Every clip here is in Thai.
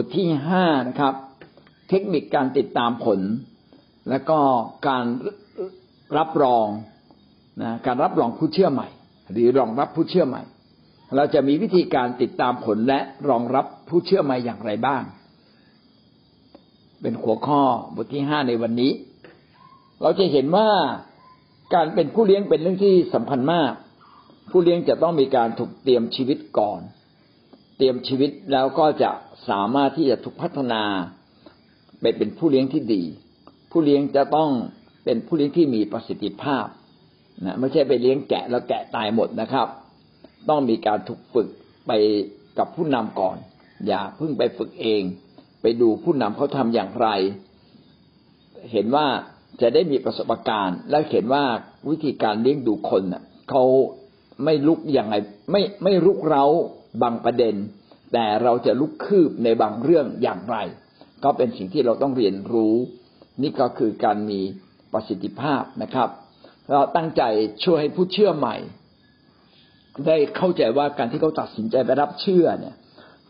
บทที่ห้านะครับ เทคนิคการติดตามผล และก็การรับรองนะการรับรองผู้เชื่อใหม่ หรือรองรับผู้เชื่อใหม่ เราจะมีวิธีการติดตามผลและรองรับผู้เชื่อใหม่อย่างไรบ้าง เป็นหัวข้อบทที่ห้าในวันนี้ เราจะเห็นว่าการเป็นผู้เลี้ยงเป็นเรื่องที่สำคัญมาก ผู้เลี้ยงจะต้องมีการถูกเตรียมชีวิตก่อน เตรียมชีวิตแล้วก็จะสามารถที่จะถูกพัฒนาไปเป็นผู้เลี้ยงที่ดี ผู้เลี้ยงจะต้องเป็นผู้เลี้ยงที่มีประสิทธิภาพนะไม่ใช่ไปเลี้ยงแกะแล้วแกะตายหมดนะครับ ต้องมีการถูกฝึกไปกับผู้นำก่อน อย่าเพิ่งไปฝึกเอง ไปดูผู้นำเขาทำอย่างไร เห็นว่าจะได้มีประสบการณ์ และเห็นว่าวิธีการเลี้ยงดูคนเขาไม่ลุกอย่างไรไม่ไม่ลุกเร้าบางประเด็น แต่เราจะลุกคืบในบางเรื่องอย่างไร ก็เป็นสิ่งที่เราต้องเรียนรู้ นี่ก็คือการมีประสิทธิภาพนะครับ เราตั้งใจช่วยให้ผู้เชื่อใหม่ ได้เข้าใจว่าการที่เขาตัดสินใจไปรับเชื่อเนี่ย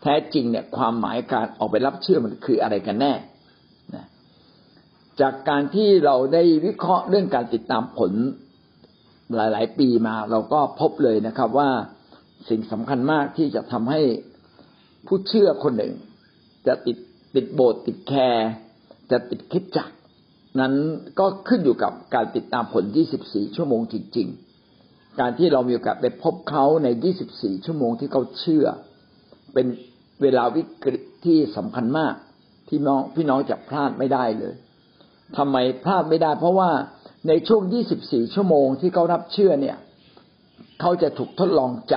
แท้จริงเนี่ยความหมายการออกไปรับเชื่อมันคืออะไรกันแน่จากการที่เราได้วิเคราะห์เรื่องการติดตามผลหลาย ๆ ปีมา เราก็พบเลยนะครับว่าสิ่งสำคัญมากที่จะทำให้ ผู้เชื่อคนหนึ่ง จะติดติดโบสถ์ติดแคร์จะติดคิดจักนั้นก็ขึ้นอยู่กับการติดตามผล 24 ชั่วโมงจริง ๆ การที่เรามีโอกาสได้พบเขาใน 24 ชั่วโมงที่เขาเชื่อ เป็นเวลาวิกฤตที่สำคัญมากที่น้องพี่น้องจะพลาดไม่ได้เลยทำไมพลาดไม่ได้ เพราะว่าในช่วง 24 ชั่วโมงที่เขารับเชื่อเนี่ย เขาจะถูกทดลองใจ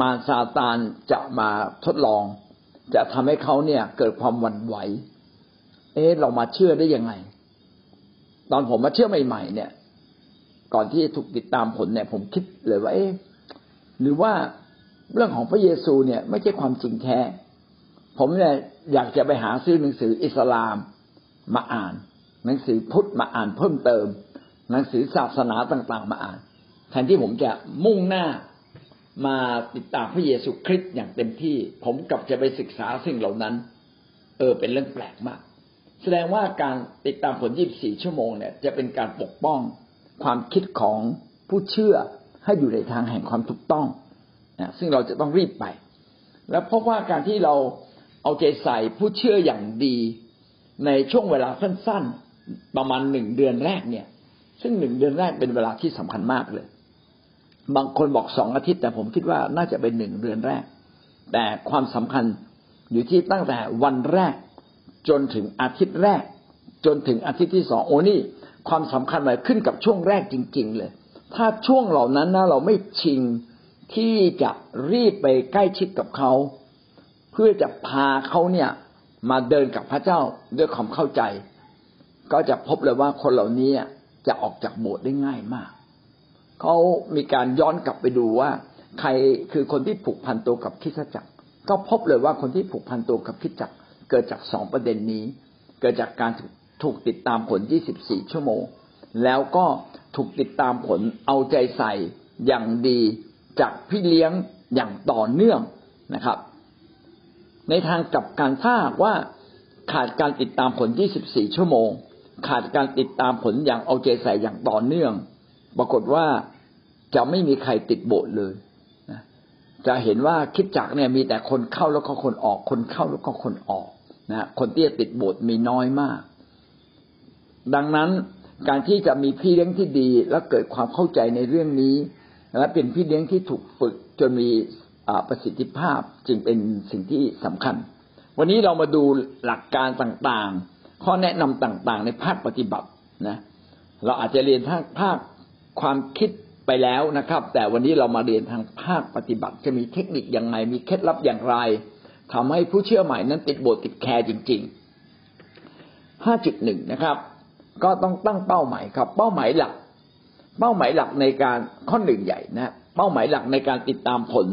มารซาตานจะมาทดลอง จะทำให้เขาเนี่ย เกิดความหวั่นไหว เอ๊ะเรามาเชื่อได้ยังไง ตอนผมมาเชื่อใหม่ๆเนี่ย ก่อนที่ถูกติดตามผลเนี่ย ผมคิดเลยว่า เอ๊ะหรือว่าเรื่องของพระเยซูเนี่ย ไม่ใช่ความจริงแท้ ผมเนี่ยอยากจะไปหาซื้อหนังสืออิสลามมาอ่าน หนังสือพุทธมาอ่านเพิ่มเติม หนังสือศาสนาต่างๆมาอ่านแทนที่ผมจะมุ่งหน้า มาติดตามพระเยซูคริสต์อย่างเต็มที่ ผมกลับจะไปศึกษาสิ่งเหล่านั้น เออ เป็นเรื่องแปลกมาก แสดงว่าการติดตามผล24ชั่วโมงเนี่ย จะเป็นการปกป้องความคิดของผู้เชื่อให้อยู่ในทางแห่งความถูกต้องนะซึ่งเราจะต้องรีบไป แล้วพบว่าการที่เราเอาใจใส่ผู้เชื่ออย่างดีในช่วงเวลาสั้น ๆ ประมาณหนึ่งเดือนแรกเนี่ย ซึ่งหนึ่งเดือนแรกเป็นเวลาที่สำคัญมากเลย บางคนบอกสองอาทิตย์ แต่ผมคิดว่าน่าจะเป็นหนึ่งเดือนแรก แต่ความสำคัญอยู่ที่ตั้งแต่วันแรก จนถึงอาทิตย์แรก จนถึงอาทิตย์ที่สองโอ้นี่ความสำคัญมันขึ้นกับช่วงแรกจริง ๆ เลย ถ้าช่วงเหล่านั้นนะเราไม่ชิงที่จะรีบไปใกล้ชิดกับเขา เพื่อจะพาเขาเนี่ยมาเดินกับพระเจ้าด้วยความเข้าใจ ก็จะพบเลยว่าคนเหล่านี้จะออกจากโบสถ์ได้ง่ายมาก เขามีการย้อนกลับไปดูว่า ใครคือคนที่ผูกพันตัวกับคิดจักร ก็พบเลยว่าคนที่ผูกพันตัวกับคิดจักร เกิดจากสองประเด็นนี้ เกิดจากการถูกติดตามผล 24 ชั่วโมง แล้วก็ถูกติดตามผลเอาใจใส่อย่างดีจากพี่เลี้ยงอย่างต่อเนื่องนะครับ ในทางกลับการถ้าว่าขาดการติดตามผล 24 ชั่วโมง ขาดการติดตามผลอย่างเอาใจใส่อย่างต่อเนื่อง ปรากฏว่าจะไม่มีใครติดโบสถ์เลยนะจะเห็นว่าคิดจักเนี่ยมีแต่คนเข้าแล้วก็คนออก คนเข้าแล้วก็คนออกนะคนที่จะติดโบสถ์มีน้อยมาก ดังนั้นการที่จะมีพี่เลี้ยงที่ดี และเกิดความเข้าใจในเรื่องนี้ และเป็นพี่เลี้ยงที่ถูกฝึกจนมีประสิทธิภาพจึงเป็นสิ่งที่สำคัญ วันนี้เรามาดูหลักการต่างๆ ข้อแนะนำต่างๆ ในภาคปฏิบัตินะ เราอาจจะเรียนทางภาค ความคิดไปแล้วนะครับ แต่วันนี้เรามาเรียนทางภาคปฏิบัติ จะมีเทคนิคอย่างไรมีเคล็ดลับอย่างไรทำให้ผู้เชื่อใหม่นั้นติดโบสถ์ติดแคร์จริงๆห้าจุดหนึ่งนะครับ ก็ต้องตั้งเป้าหมายครับ เป้าหมายหลัก เป้าหมายหลักในการข้อหนึ่งใหญ่นะ เป้าหมายหลักในการติดตามผล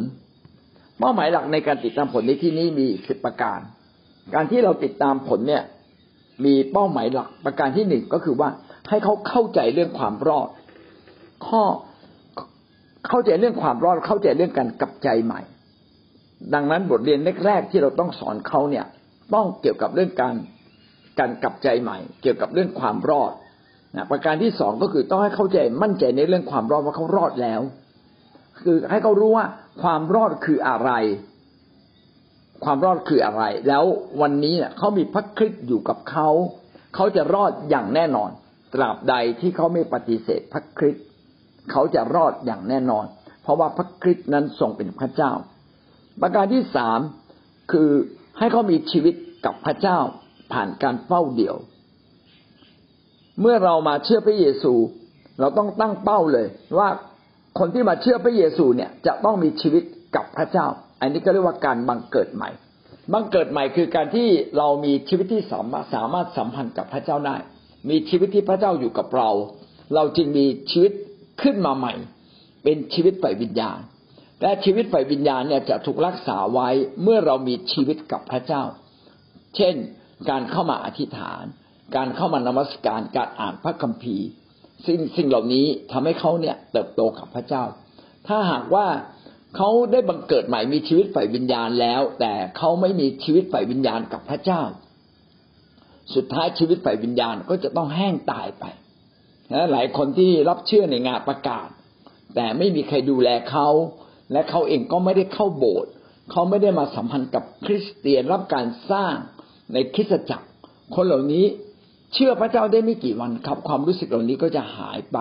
เป้าหมายหลักในการติดตามผลในที่นี้มีสิบประการ การที่เราติดตามผลเนี่ย มีเป้าหมายหลักประการที่หนึ่งก็คือว่าให้เขาเข้าใจเรื่องความรอด ข้อเข้าใจเรื่องความรอดเข้าใจเรื่องการกลับใจใหม่ ดังนั้นบทเรียนแรกๆที่เราต้องสอนเขาเนี่ย ต้องเกี่ยวกับเรื่องการการกลับใจใหม่ เกี่ยวกับเรื่องความรอดนะประการที่สองก็คือต้องให้เข้าใจมั่นใจในเรื่องความรอดว่าเขารอดแล้ว คือให้เขารู้ว่าความรอดคืออะไร ความรอดคืออะไร แล้ววันนี้เนี่ยเขามีพระคริสต์อยู่กับเขา เขาจะรอดอย่างแน่นอน ตราบใดที่เขาไม่ปฏิเสธพระคริสต์ เขาจะรอดอย่างแน่นอน เพราะว่าพระคริสต์นั้นทรงเป็นพระเจ้า ประการที่สามคือให้เขามีชีวิตกับพระเจ้าผ่านการเฝ้าเดี่ยว เมื่อเรามาเชื่อพระเยซู เราต้องตั้งเป้าเลย ว่าคนที่มาเชื่อพระเยซูเนี่ยจะต้องมีชีวิตกับพระเจ้า อันนี้ก็เรียกว่าการบังเกิดใหม่บังเกิดใหม่คือการที่เรามีชีวิตที่สามารถสามารถสัมพันธ์กับพระเจ้าได้ มีชีวิตที่พระเจ้าอยู่กับเรา เราจึงมีชีวิต ขึ้นมาใหม่ เป็นชีวิตฝ่ายวิญญาณ และชีวิตฝ่ายวิญญาณเนี่ยจะถูกรักษาไว้เมื่อเรามีชีวิตกับพระเจ้า เช่น การเข้ามาอธิษฐาน การเข้ามานมัสการการอ่านพระคัมภีร์สิ่งสิ่งเหล่านี้ทำให้เขาเนี่ยเติบโตกับพระเจ้า ถ้าหากว่าเขาได้บังเกิดใหม่มีชีวิตฝ่ายวิญญาณแล้ว แต่เขาไม่มีชีวิตฝ่ายวิญญาณกับพระเจ้า สุดท้ายชีวิตฝ่ายวิญญาณก็จะต้องแห้งตายไป หลายคนที่รับเชื่อในงานประกาศ แต่ไม่มีใครดูแลเขา และเขาเองก็ไม่ได้เข้าโบสถ์เขาไม่ได้มาสัมพันธ์กับคริสเตียนรับการสร้างในคริสตจักร คนเหล่านี้เชื่อพระเจ้าได้ไม่กี่วันครับ ความรู้สึกเหล่านี้ก็จะหายไป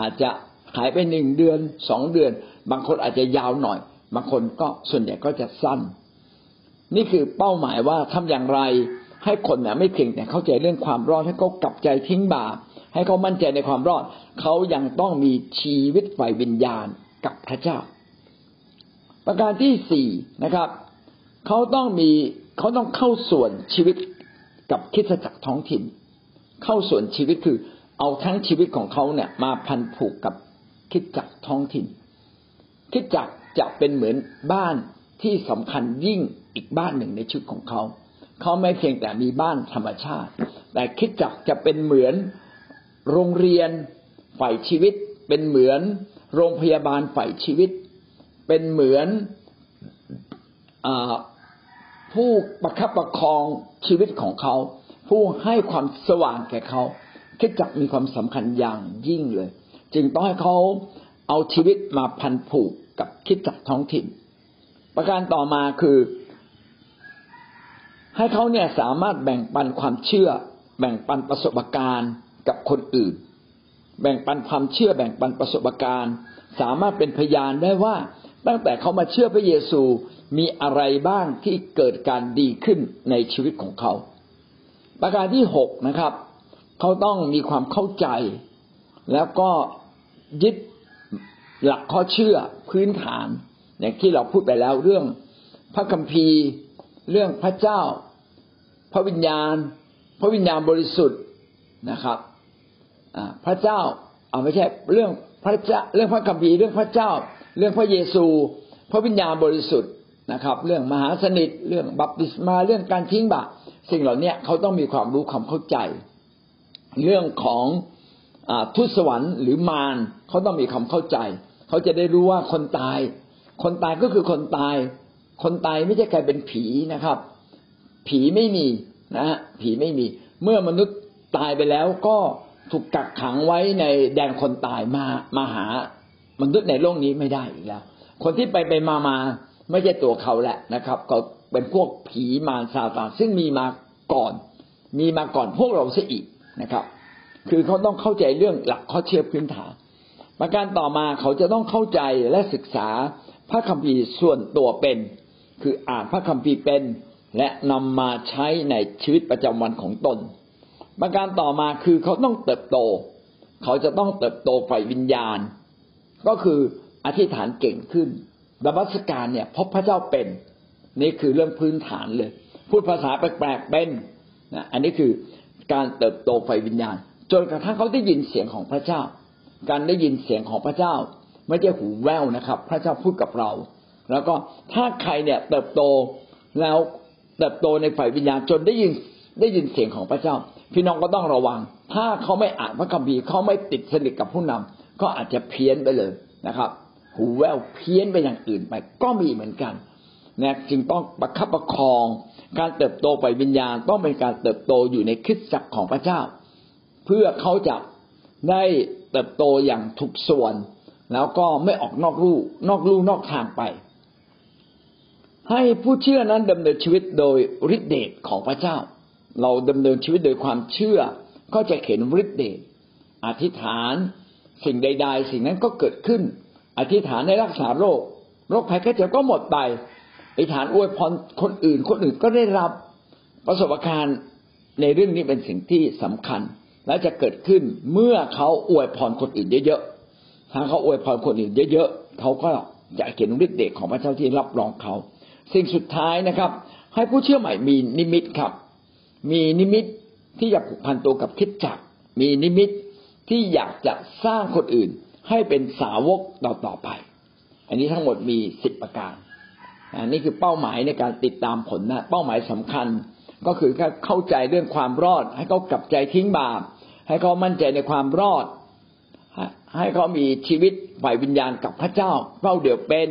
อาจจะหายไปหนึ่งเดือนสองเดือน บางคนอาจจะยาวหน่อย บางคนก็ส่วนใหญ่ก็จะสั้น นี่คือเป้าหมายว่าทำอย่างไรให้คนเนี่ยไม่เพียงแต่เข้าใจเรื่องความรอดให้เขากลับใจทิ้งบาป ให้เขามั่นใจในความรอด เขายังต้องมีชีวิตฝ่ายวิญญาณกับพระเจ้า ประการที่สี่นะครับ เขาต้องมีเขาต้องเข้าส่วนชีวิตกับคิดจักรท้องถิ่น เข้าส่วนชีวิตคือเอาทั้งชีวิตของเขาเนี่ยมาพันผูกกับคิดจักรท้องถิ่น คิดจักรจะเป็นเหมือนบ้านที่สำคัญยิ่งอีกบ้านหนึ่งในชีวิตของเขา เขาไม่เพียงแต่มีบ้านธรรมชาติ แต่คิดจักรจะเป็นเหมือน โรงเรียนฝ่ายชีวิต เป็นเหมือนโรงพยาบาลฝ่ายชีวิต เป็นเหมือนอผู้ประคับประคองชีวิตของเขา ผู้ให้ความสว่างแก่เขาคิดจักมีความสำคัญอย่างยิ่งเลย จึงต้องให้เขาเอาชีวิตมาพันผูกกับคิดจักท้องถิ่น ประการต่อมาคือ ให้เขาเนี่ยสามารถแบ่งปันความเชื่อ แบ่งปันประสบการณ์ กับคนอื่น แบ่งปันความเชื่อแบ่งปันประสบการณ์ สามารถเป็นพยานได้ว่า ตั้งแต่เขามาเชื่อพระเยซูมีอะไรบ้างที่เกิดการดีขึ้นในชีวิตของเขา ประการที่หกนะครับ เขาต้องมีความเข้าใจ แล้วก็ยึดหลักข้อเชื่อพื้นฐาน อย่างที่เราพูดไปแล้วเรื่องพระคัมภีร์ เรื่องพระเจ้า พระวิญญาณ พระวิญญาณบริสุทธิ์นะครับ พระเจ้าเอาไม่ใช่เรื่องพระเจ้าเรื่องพระคัมภีร์เรื่องพระเจ้า เรื่องพระเยซู พระวิญญาณบริสุทธิ์นะครับ เรื่องมหาสนิทเรื่องบัพติศมาเรื่องการทิ้งบาปสิ่งเหล่านี้เขาต้องมีความรู้ความเข้าใจ เรื่องของอทุตสวรรค์หรือมารเขาต้องมีความเข้าใจ เขาจะได้รู้ว่าคนตาย คนตายก็คือคนตาย คนตายไม่ใช่กลายเป็นผีนะครับ ผีไม่มีนะฮะผีไม่มี เมื่อมนุษย์ตายไปแล้วก็ ถูกกักขังไว้ในแดนคนตายมามาหามนุษย์ในโลกนี้ไม่ได้อีกแล้ว คนที่ไปไปมามาไม่ใช่ตัวเขาแหละนะครับ ก็เป็นพวกผีมารซาตานซึ่งมีมาก่อน มีมาก่อนพวกเราเสียอีกนะครับ คือเขาต้องเข้าใจเรื่องหลักข้อเชื่อพื้นฐานประการต่อมาเขาจะต้องเข้าใจและศึกษาพระคัมภีร์ส่วนตัวเป็น คืออ่านพระคัมภีร์เป็น และนำมาใช้ในชีวิตประจำวันของตน ประการต่อมาคือเขาต้องเติบโต เขาจะต้องเติบโตฝ่ายวิญญาณ ก็คืออธิษฐานเก่งขึ้นดับัสการเนี่ยพบพระเจ้าเป็น นี่คือเรื่องพื้นฐานเลย พูดภาษาแปลกๆเป็นนะอันนี้คือการเติบโตไฟวิญญาณ จนกระทั่งเขาได้ยินเสียงของพระเจ้า การได้ยินเสียงของพระเจ้า ไม่ใช่หูแววนะครับ พระเจ้าพูดกับเรา แล้วก็ถ้าใครเนี่ยเติบโตแล้วเติบโตในฝ่ายวิญญาณจนได้ยินได้ยินเสียงของพระเจ้า พี่น้องก็ต้องระวัง ถ้าเขาไม่อ่านพระคัมภีร์เขาไม่ติดสนิทกับผู้นำก็อาจจะเพี้ยนไปเลยนะครับ หูแววเพี้ยนไปอย่างอื่นไป ก็มีเหมือนกันนะจึงต้องประคับประคอง การเติบโตไปวิญญาณต้องเป็นการเติบโตอยู่ในคริสตจักรของพระเจ้า เพื่อเขาจะได้เติบโตอย่างถูกส่วน แล้วก็ไม่ออกนอกลู่นอกลู่นอกทางไป ให้ผู้เชื่อนั้นดำเนินชีวิตโดยฤทธิเดชของพระเจ้า เราดำเนินชีวิตโดยความเชื่อ ก็จะเห็นฤทธิเดชอธิษฐานสิ่งใด ๆ สิ่งนั้นก็เกิดขึ้น อธิษฐานในรักษาโรค โรคภัยไข้เจ็บก็หมดไปอธิษฐานอวยพรคนอื่น คนอื่นก็ได้รับประสบการณ์ในเรื่องนี้เป็นสิ่งที่สำคัญ และจะเกิดขึ้นเมื่อเขาอวยพรคนอื่นเยอะๆถ้าเขาอวยพรคนอื่นเยอะๆเขาก็จะเห็นฤทธิ์เดชของพระเจ้าที่รับรองเขา สิ่งสุดท้ายนะครับ ให้ผู้เชื่อใหม่มีนิมิตครับ มีนิมิตที่จะผูกพันตัวกับคริสตจักรมีนิมิตที่อยากจะสร้างคนอื่นให้เป็นสาวกต่อต่อไป อันนี้ทั้งหมดมีสิบประการ อันนี้คือเป้าหมายในการติดตามผลนะ เป้าหมายสำคัญก็คือเข้าใจเรื่องความรอด ให้เขากลับใจทิ้งบาป ให้เขามั่นใจในความรอด ให้เขามีชีวิตฝ่ายวิญญาณกับพระเจ้าเป้าเดียวเป็น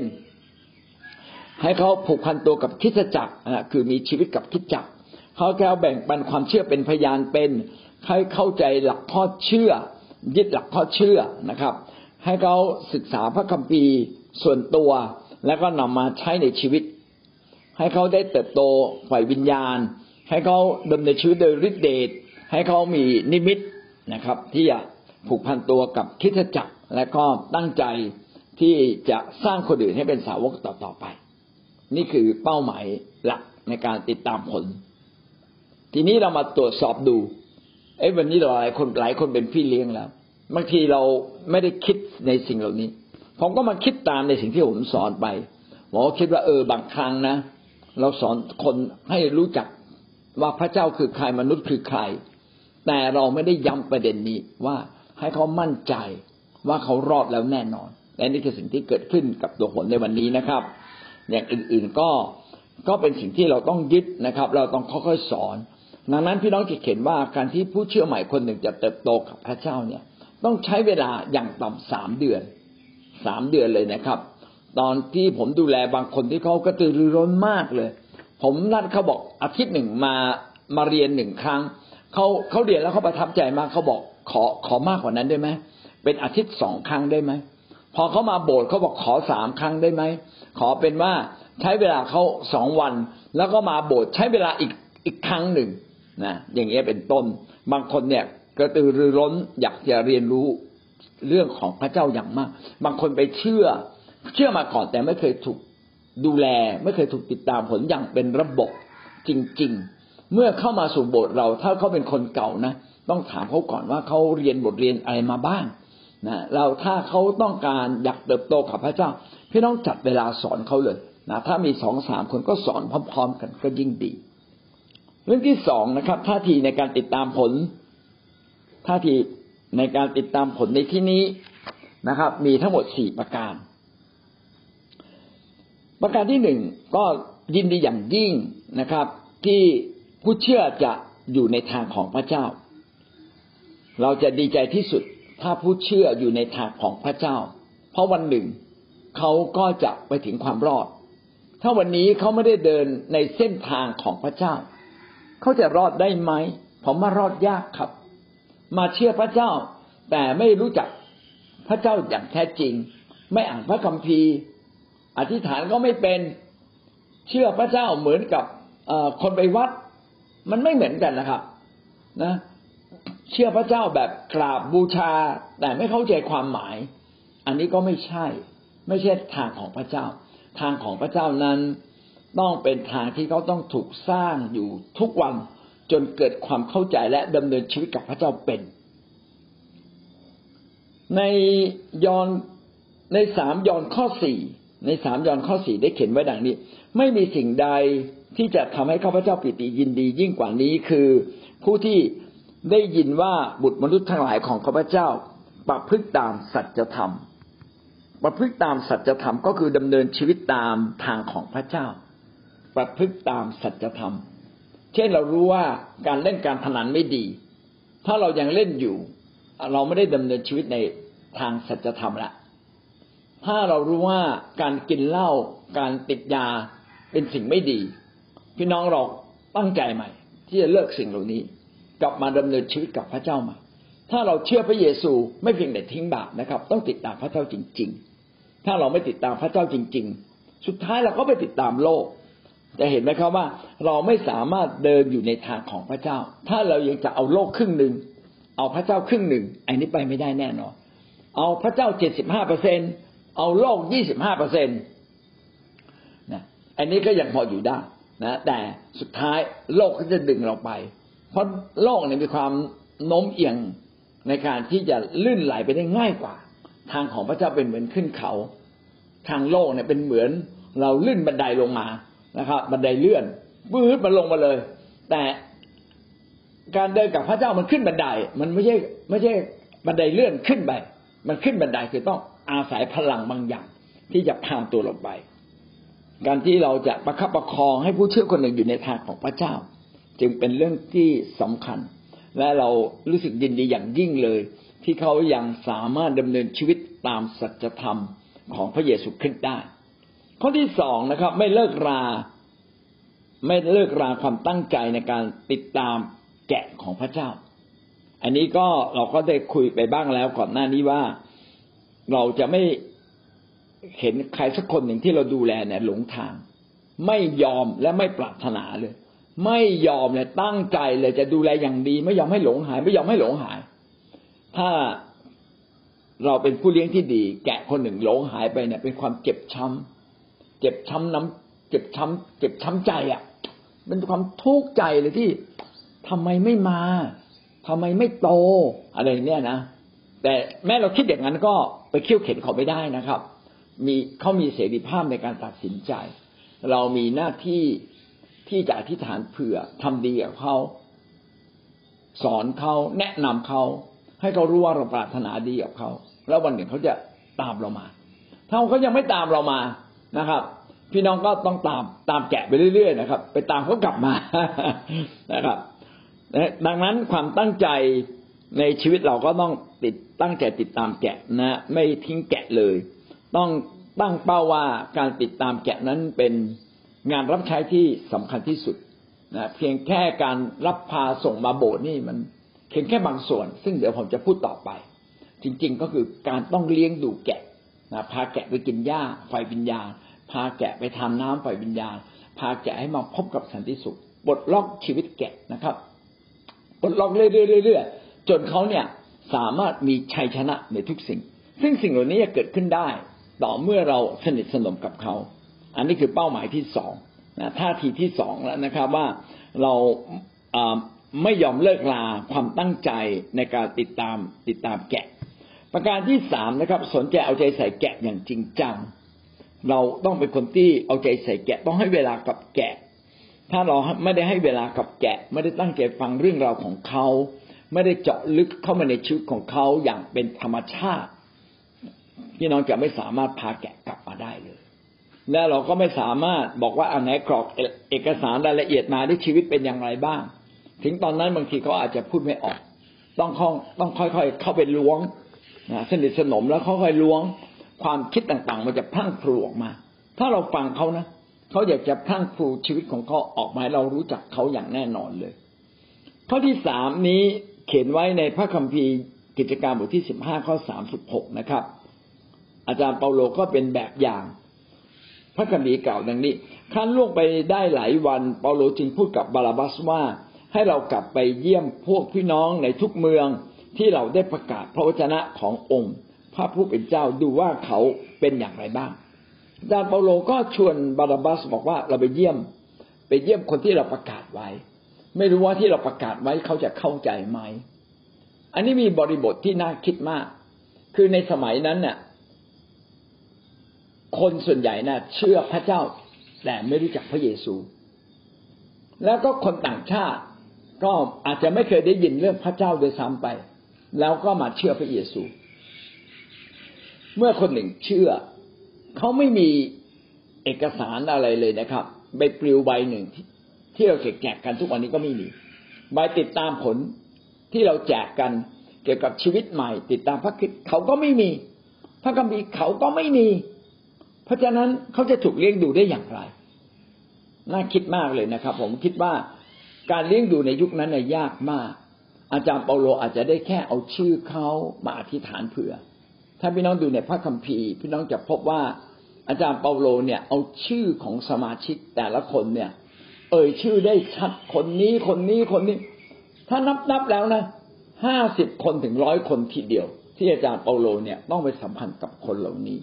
ให้เขาผูกพันตัวกับคิดจักรคือมีชีวิตกับคิดจักร เขาแก้วแบ่งปันความเชื่อเป็นพยานเป็นให้เข้าใจหลักข้อเชื่อ ยึดหลักข้อเชื่อนะครับ ให้เขาศึกษาพระคัมภีร์ส่วนตัว แล้วก็นำมาใช้ในชีวิต ให้เขาได้เติบโตฝ่ายวิญญาณ ให้เขาดำเนินชีวิตโดยฤทธิเดชให้เขามีนิมิตนะครับ ที่จะผูกพันตัวกับคิดจักร และก็ตั้งใจที่จะสร้างคนอื่นให้เป็นสาวกต่อๆไป นี่คือเป้าหมายหลักในการติดตามผล ทีนี้เรามาตรวจสอบดู เอ้วันนี้เราหลายคนหลายคนเป็นพี่เลี้ยงแล้วบางทีเราไม่ได้คิดในสิ่งเหล่านี้ ผมก็มาคิดตามในสิ่งที่ผมสอนไปผมก็คิดว่าเออบางครั้งนะ เราสอนคนให้รู้จักว่าพระเจ้าคือใครมนุษย์คือใคร แต่เราไม่ได้ย้ำประเด็นนี้ว่าให้เขามั่นใจว่าเขารอดแล้วแน่นอน และนี่คือสิ่งที่เกิดขึ้นกับตัวผลในวันนี้นะครับ อย่างอื่นๆก็ก็เป็นสิ่งที่เราต้องยึดนะครับ เราต้องค่อยๆสอน ดังนั้นพี่น้องจะเห็นว่าการที่ผู้เชื่อใหม่คนหนึ่งจะเติบโตกับพระเจ้าเนี่ย ต้องใช้เวลาอย่างต่ำสามเดือนสามเดือนเลยนะครับ ตอนที่ผมดูแลบางคนที่เขากระตือรือร้นมากเลย ผมนัดเขาบอกอาทิตย์หนึ่งมามาเรียนหนึ่งครั้งเขาเขาเรียนแล้วเขาประทับใจมากเขาบอกขอขอมากกว่านั้นได้ไหมเป็นอาทิตย์สองครั้งได้ไหมพอเขามาโบสถ์เขาบอกขอสามครั้งได้ไหมขอเป็นว่าใช้เวลาเขาสองวัน แล้วก็มาโบสถ์ใช้เวลาอีกอีกครั้งหนึ่ง นะอย่างเงี้ยเป็นต้น บางคนเนี่ยกระตือรือร้นอยากจะเรียนรู้เรื่องของพระเจ้าอย่างมาก บางคนไปเชื่อ เชื่อมาก่อนแต่ไม่เคยถูกดูแล ไม่เคยถูกติดตามผลอย่างเป็นระบบจริง ๆ เมื่อเข้ามาสู่โบสถ์เราถ้าเขาเป็นคนเก่านะต้องถามเขาก่อนว่าเขาเรียนบทเรียนอะไรมาบ้างนะเราถ้าเขาต้องการอยากเติบโตกับพระเจ้า พี่น้องจัดเวลาสอนเขาเลยนะถ้ามีสองสามคนก็สอนพร้อม ๆ กันก็ยิ่งดี เรื่องที่สองนะครับท่าทีในการติดตามผลท่าทีในการติดตามผลในที่นี้นะครับ มีทั้งหมดสี่ประการ ประการที่หนึ่งก็ยินดีอย่างยิ่งนะครับ ที่ผู้เชื่อจะอยู่ในทางของพระเจ้า เราจะดีใจที่สุดถ้าผู้เชื่ออยู่ในทางของพระเจ้า เพราะวันหนึ่งเขาก็จะไปถึงความรอด ถ้าวันนี้เขาไม่ได้เดินในเส้นทางของพระเจ้า เขาจะรอดได้ไหมผมมารอดยากครับ มาเชื่อพระเจ้า แต่ไม่รู้จักพระเจ้าอย่างแท้จริง ไม่อ่านพระคัมภีร์ อธิษฐานก็ไม่เป็นเชื่อพระเจ้าเหมือนกับคนไปวัด มันไม่เหมือนกันนะครับ นะ เชื่อพระเจ้าแบบกราบบูชา แต่ไม่เข้าใจความหมาย อันนี้ก็ไม่ใช่ ไม่ใช่ทางของพระเจ้า ทางของพระเจ้านั้น ต้องเป็นทางที่เขาต้องถูกสร้างอยู่ทุกวันจนเกิดความเข้าใจและดำเนินชีวิตกับพระเจ้าเป็น ในยอนในสามยอนข้อสี่ในสามยอนข้อสี่ได้เขียนไว้ดังนี้ ไม่มีสิ่งใดที่จะทำให้ข้าพเจ้าปิติยินดี ยิ่งกว่านี้คือผู้ที่ได้ยินว่าบุตรมนุษย์ทั้งหลายของข้าพเจ้า ประพฤติตามสัจธรรมประพฤติตามสัจธรรมก็คือดำเนินชีวิตตามทางของพระเจ้า ประพฤติตามสัจธรรม เช่นเรารู้ว่าการเล่นการพนันไม่ดี ถ้าเรายังเล่นอยู่ เราไม่ได้ดำเนินชีวิตในทางสัจธรรมละ ถ้าเรารู้ว่าการกินเหล้าการติดยาเป็นสิ่งไม่ดี พี่น้องเราตั้งใจใหม่ ที่จะเลิกสิ่งเหล่านี้ กลับมาดำเนินชีวิตกับพระเจ้าใหม่ถ้าเราเชื่อพระเยซูไม่เพียงแต่ทิ้งบาปนะครับ ต้องติดตามพระเจ้าจริง ๆ ถ้าเราไม่ติดตามพระเจ้าจริง ๆ สุดท้ายเราก็ไปติดตามโลก จะเห็นไหมครับว่าเราไม่สามารถเดินอยู่ในทางของพระเจ้า ถ้าเรายังจะเอาโลกครึ่งหนึ่งเอาพระเจ้าครึ่งหนึ่งอันนี้ไปไม่ได้แน่นอนเอาพระเจ้าเจ็ดสิบห้าเปอร์เซ็นเอาโลกยี่สิบห้าเปอร์เซ็นตนะอันนี้ก็ยังพออยู่ได้นะแต่สุดท้ายโลกก็จะดึงเราไป เพราะโลกเนี่ยมีความโน้มเอียงในการที่จะลื่นไหลไปได้ง่ายกว่า ทางของพระเจ้าเป็นเหมือนขึ้นเขา ทางโลกเนี่ยเป็นเหมือนเราลื่นบันไดลงมา นะครับบันไดเลื่อนปื๊ดมันลงมาเลย แต่การเดินกับพระเจ้ามันขึ้นบันได มันไม่ใช่ไม่ใช่บันไดเลื่อนขึ้นไป มันขึ้นบันไดคือต้องอาศัยพลังบางอย่างที่จะพาตัวเราไป การที่เราจะประคับประคองให้ผู้เชื่อคนหนึ่งอยู่ในทางของพระเจ้า จึงเป็นเรื่องที่สำคัญ และเรารู้สึกยินดีอย่างยิ่งเลย ที่เขายังสามารถดำเนินชีวิตตามสัจธรรมของพระเยซูคริสต์ได้ ข้อที่สองนะครับ ไม่เลิกรา ไม่เลิกราความตั้งใจในการติดตามแกะของพระเจ้า อันนี้ก็เราก็ได้คุยไปบ้างแล้วก่อนหน้านี้ว่าเราจะไม่เห็นใครสักคนหนึ่งที่เราดูแลเนี่ยหลงทาง ไม่ยอมและไม่ปรารถนาเลย ไม่ยอมเลยตั้งใจเลยจะดูแลอย่างดี ไม่ยอมให้หลงหาย ไม่ยอมให้หลงหาย ถ้าเราเป็นผู้เลี้ยงที่ดี แกะคนหนึ่งหลงหายไปเนี่ยเป็นความเจ็บช้ำ เจ็บช้ำน้ำเจ็บช้ำเจ็บช้ำใจอะ เป็นความทุกข์ใจเลยที่ทำไมไม่มาทำไมไม่โตอะไรเนี่ยนะแต่แม้เราคิดอย่างนั้นก็ไปเคี่ยวเข็นเขาไม่ได้นะครับ มีเขามีเสรีภาพในการตัดสินใจ เรามีหน้าที่ที่จะอธิษฐานเผื่อทำดีกับเขาสอนเขาแนะนำเขาให้เขารู้ว่าเราปรารถนาดีกับเขาแล้ววันหนึ่งเขาจะตามเรามา ถ้าเขายังไม่ตามเรามา นะครับ พี่น้องก็ต้องตามตามแกะไปเรื่อย ๆ นะครับ ไปตามเขากลับมานะครับดังนั้นความตั้งใจในชีวิตเราก็ต้องติดตั้งใจติดตามแกะนะ ไม่ทิ้งแกะเลย ต้องตั้งเป้าว่าการติดตามแกะนั้นเป็นงานรับใช้ที่สำคัญที่สุดนะเพียงแค่การรับพาส่งมาโบสถ์นี่มันเพียงแค่บางส่วน ซึ่งเดี๋ยวผมจะพูดต่อไป จริง ๆ ก็คือการต้องเลี้ยงดูแกะ นะพาแกะไปกินหญ้าไฟวิญญาณ พาแกะไปทานน้ำไฟวิญญาณ พาแกะให้มาพบกับสันติสุขบทล็อกชีวิตแกะนะครับปลดล็อกเรื่อยๆจนเขาเนี่ยสามารถมีชัยชนะในทุกสิ่ง ซึ่งสิ่งเหล่านี้จะเกิดขึ้นได้ ต่อเมื่อเราสนิทสนมกับเขา อันนี้คือเป้าหมายที่สองนะท่าทีที่สองแล้วนะครับว่าเราไม่ยอมเลิกลาความตั้งใจในการติดตามติดตามแกะ ประการที่สามนะครับ สนใจเอาใจใส่แกะอย่างจริงจัง เราต้องเป็นคนที่เอาใจใส่แกะต้องให้เวลากับแกะ ถ้าเราไม่ได้ให้เวลากับแกะ ไม่ได้ตั้งใจฟังเรื่องราวของเขา ไม่ได้เจาะลึกเข้ามาในชีวิตของเขาอย่างเป็นธรรมชาติพี่น้องจะไม่สามารถพาแกะกลับมาได้เลย และเราก็ไม่สามารถบอกว่าอันไหนกรอกเอกสารรายละเอียดมาที่ชีวิตเป็นอย่างไรบ้าง ถึงตอนนั้นบางทีเขาอาจจะพูดไม่ออก ต้องข้องต้องค่อยๆเข้าไปล้วง นะสนิทสนมแล้วเขาค่อยล้วงความคิดต่างๆ มันจะพังพลูออกมา ถ้าเราฟังเขานะเขาอยากจะพลั่งพลูชีวิตของเขาออกมาเรารู้จักเขาอย่างแน่นอนเลย ข้อที่สามนี้เขียนไว้ในพระคัมภีร์กิจการบทที่สิบห้าข้อสามสิบหกนะครับ อาจารย์เปาโลก็เป็นแบบอย่าง พระคัมภีร์เก่าดังนี้ขั้นล่วงไปได้หลายวัน เปาโลจึงพูดกับบาลาบัสว่า ให้เรากลับไปเยี่ยมพวกพี่น้องในทุกเมือง ที่เราได้ประกาศพระวจนะขององค์ พระผู้เป็นเจ้าดูว่าเขาเป็นอย่างไรบ้างอาจารย์เปาโลก็ชวนบาราบัสบอกว่าเราไปเยี่ยม ไปเยี่ยมคนที่เราประกาศไว้ ไม่รู้ว่าที่เราประกาศไว้เขาจะเข้าใจไหม อันนี้มีบริบทที่น่าคิดมาก คือในสมัยนั้นเนี่ยคนส่วนใหญ่น่ะ เชื่อพระเจ้า แต่ไม่รู้จักพระเยซู แล้วก็คนต่างชาติก็อาจจะไม่เคยได้ยินเรื่องพระเจ้าโดยซ้ำไป แล้วก็มาเชื่อพระเยซู เมื่อคนหนึ่งเชื่อ เขาไม่มีเอกสารอะไรเลยนะครับใบปลิวใบหนึ่งที่เราแจกกันทุกวันนี้ก็ไม่มีใบติดตามผลที่เราแจกกันเกี่ยวกับชีวิตใหม่ ติดตามพระคิดเขาก็ไม่มี พระคัมภีร์เขาก็ไม่มี เพราะฉะนั้นเขาจะถูกเลี้ยงดูได้อย่างไร น่าคิดมากเลยนะครับ ผมคิดว่าการเลี้ยงดูในยุคนั้นน่ยยากมาก อาจารย์เปาโลอาจจะได้แค่เอาชื่อเขามาอธิษฐานเผื่อ ถ้าพี่น้องดูในพระคัมภีร์ พี่น้องจะพบว่าอาจารย์เปาโลเนี่ยเอาชื่อของสมาชิกแต่ละคนเนี่ย เอ่ยชื่อได้ชัดคนนี้คนนี้คนนี้ ถ้านับนับแล้วนะห้าสิบคนถึงร้อยคนทีเดียว ที่อาจารย์เปาโลเนี่ยต้องไปสัมพันธ์กับคนเหล่านี้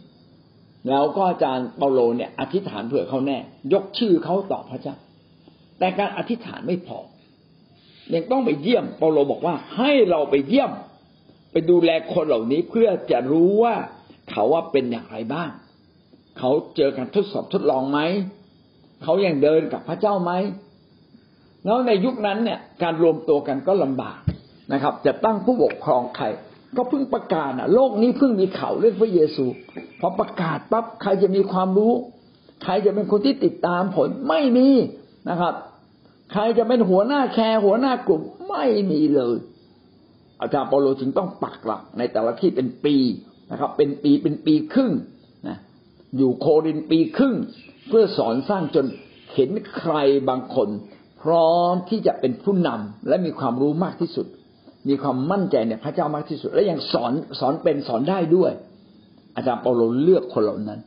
แล้วก็อาจารย์เปาโลเนี่ยอธิษฐานเผื่อเขาแน่ ยกชื่อเขาต่อพระเจ้าแต่การอธิษฐานไม่พอ ยังต้องไปเยี่ยมเปาโลบอกว่าให้เราไปเยี่ยม ไปดูแลคนเหล่านี้เพื่อจะรู้ว่าเขาว่าเป็นอย่างไรบ้าง เขาเจอการทดสอบทดลองไหม เขายังเดินกับพระเจ้าไหม แล้วในยุคนั้นเนี่ยการรวมตัวกันก็ลำบากนะครับ จะตั้งผู้ปกครองใครก็เพิ่งประกาศอะ โลกนี้เพิ่งมีข่าวเรื่องพระเยซูพอประกาศปั๊บใครจะมีความรู้ ใครจะเป็นคนที่ติดตามผลไม่มีนะครับ ใครจะเป็นหัวหน้าแคร์ หัวหน้ากลุ่มไม่มีเลย อาจารย์เปาโลจึงต้องปักหลักในแต่ละที่เป็นปีนะครับ เป็นปีเป็นปีครึ่งนะอยู่โครินปีครึ่ง เพื่อสอนสร้างจนเห็นใครบางคน พร้อมที่จะเป็นผู้นำและมีความรู้มากที่สุด มีความมั่นใจในพระเจ้ามากที่สุด และยังสอนสอนเป็นสอนได้ด้วย อาจารย์เปาโลเลือกคนเหล่านั้น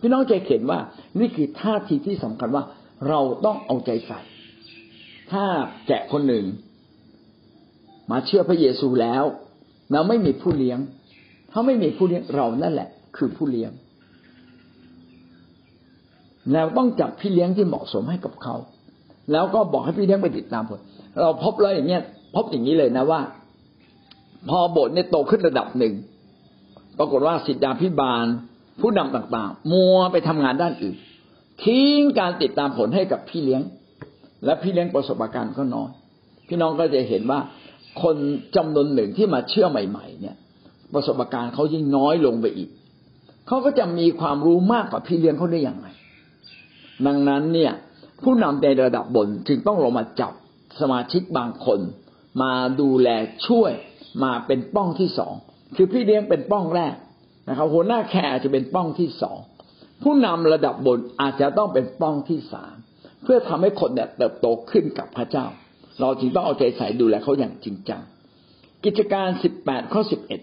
พี่น้องใจเห็นว่านี่คือท่าทีที่สำคัญว่าเราต้องเอาใจใส่ ถ้าแกะคนหนึ่ง มาเชื่อพระเยซูแล้ว เราไม่มีผู้เลี้ยง ถ้าไม่มีผู้เลี้ยงเรานั่นแหละ คือผู้เลี้ยงแล้วต้องจับพี่เลี้ยงที่เหมาะสมให้กับเขา แล้วก็บอกให้พี่เลี้ยงไปติดตามผล เราพบเลยอย่างเงี้ย พบอย่างนี้เลยนะว่า พอโบสถ์เนี่ยโตขึ้นระดับหนึ่ง ปรากฏว่าสิทธาพิบาล ผู้นำต่างๆ มัวไปทำงานด้านอื่น ทิ้งการติดตามผลให้กับพี่เลี้ยง และพี่เลี้ยงประสบการณ์ก็น้อย พี่น้องก็จะเห็นว่าคนจำนวนหนึ่งที่มาเชื่อใหม่ ๆ เนี่ย ประสบการณ์เขายิ่งน้อยลงไปอีก เขาก็จะมีความรู้มากกว่าพี่เลี้ยงเขาได้อย่างไรดังนั้นเนี่ย ผู้นำในระดับบนจึงต้องลงมาจับสมาชิกบางคน มาดูแลช่วยมาเป็นป้องที่สองคือพี่เลี้ยงเป็นป้องแรกนะครับหัวหน้าแคร์จะเป็นป้องที่สองผู้นำระดับบนอาจจะต้องเป็นป้องที่สาม เพื่อทำให้คนเนี่ยเติบโตขึ้นกับพระเจ้า เราจึงต้องเอาใจใส่ดูแลเขาอย่างจริงจัง กิจการสิบแปดข้อสิบเอ็ด